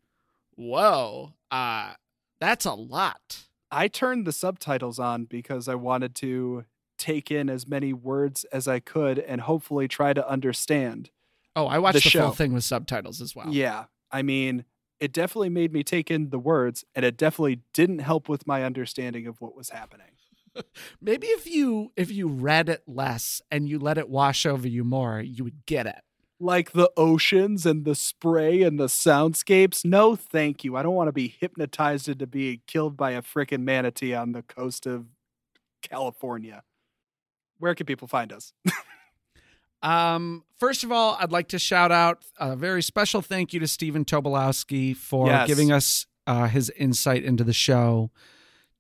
"Whoa, uh that's a lot." I turned the subtitles on because I wanted to take in as many words as I could and hopefully try to understand. Oh, I watched The the, full thing with subtitles as well. Yeah. I mean, it definitely made me take in the words, and it definitely didn't help with my understanding of what was happening. <laughs> Maybe if you if you read it less and you let it wash over you more, you would get it. Like the oceans and the spray and the soundscapes. No, thank you. I don't want to be hypnotized into being killed by a frickin' manatee on the coast of California. Where can people find us? <laughs> Um, first of all, I'd like to shout out a very special thank you to Stephen Tobolowsky for Yes. giving us uh, his insight into the show.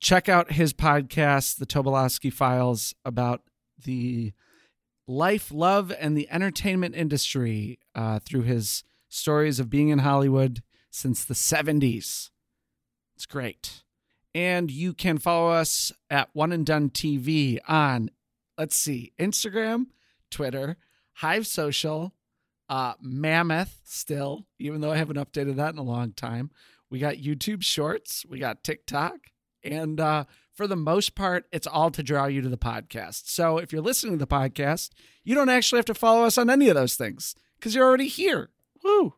Check out his podcast, The Tobolowsky Files, about the life, love, and the entertainment industry uh, through his stories of being in Hollywood since the 70s. It's great. And you can follow us at One and Done TV on, let's see, Instagram, Twitter, Hive Social, uh, Mammoth still, even though I haven't updated that in a long time. We got YouTube Shorts, we got TikTok, and uh, for the most part, it's all to draw you to the podcast. So if you're listening to the podcast, you don't actually have to follow us on any of those things because you're already here. Woo!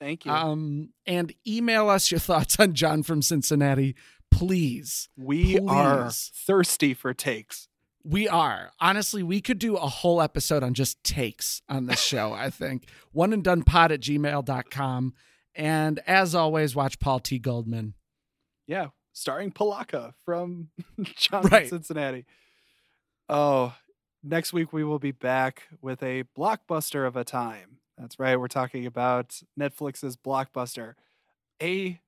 Thank you. Um, and email us your thoughts on John from Cincinnati, please. we are thirsty for takes. We are. Honestly, we could do a whole episode on just takes on this show, I <laughs> think. One and done pod at gmail.com. And as always, watch Paul T. Goldman. Yeah, starring Palaka from <laughs> John Right. Cincinnati. Oh, next week we will be back with a blockbuster of a time. That's right. We're talking about Netflix's blockbuster, a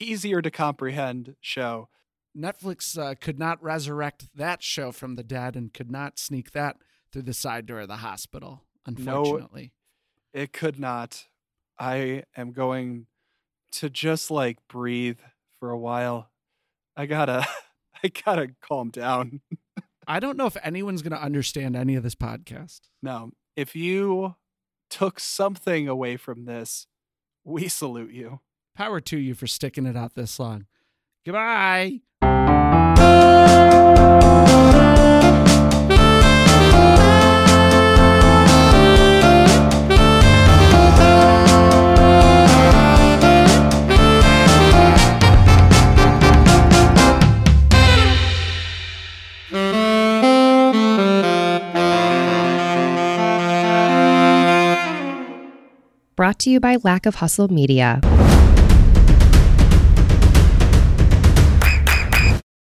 easier to comprehend show. Netflix uh, could not resurrect that show from the dead and could not sneak that through the side door of the hospital, unfortunately. It could not. I am going to just like breathe for a while. I gotta, <laughs> I gotta calm down. I don't know if anyone's going to understand any of this podcast. No, if you took something away from this, we salute you. Power to you for sticking it out this long. Goodbye. Brought to you by Lack of Hustle Media.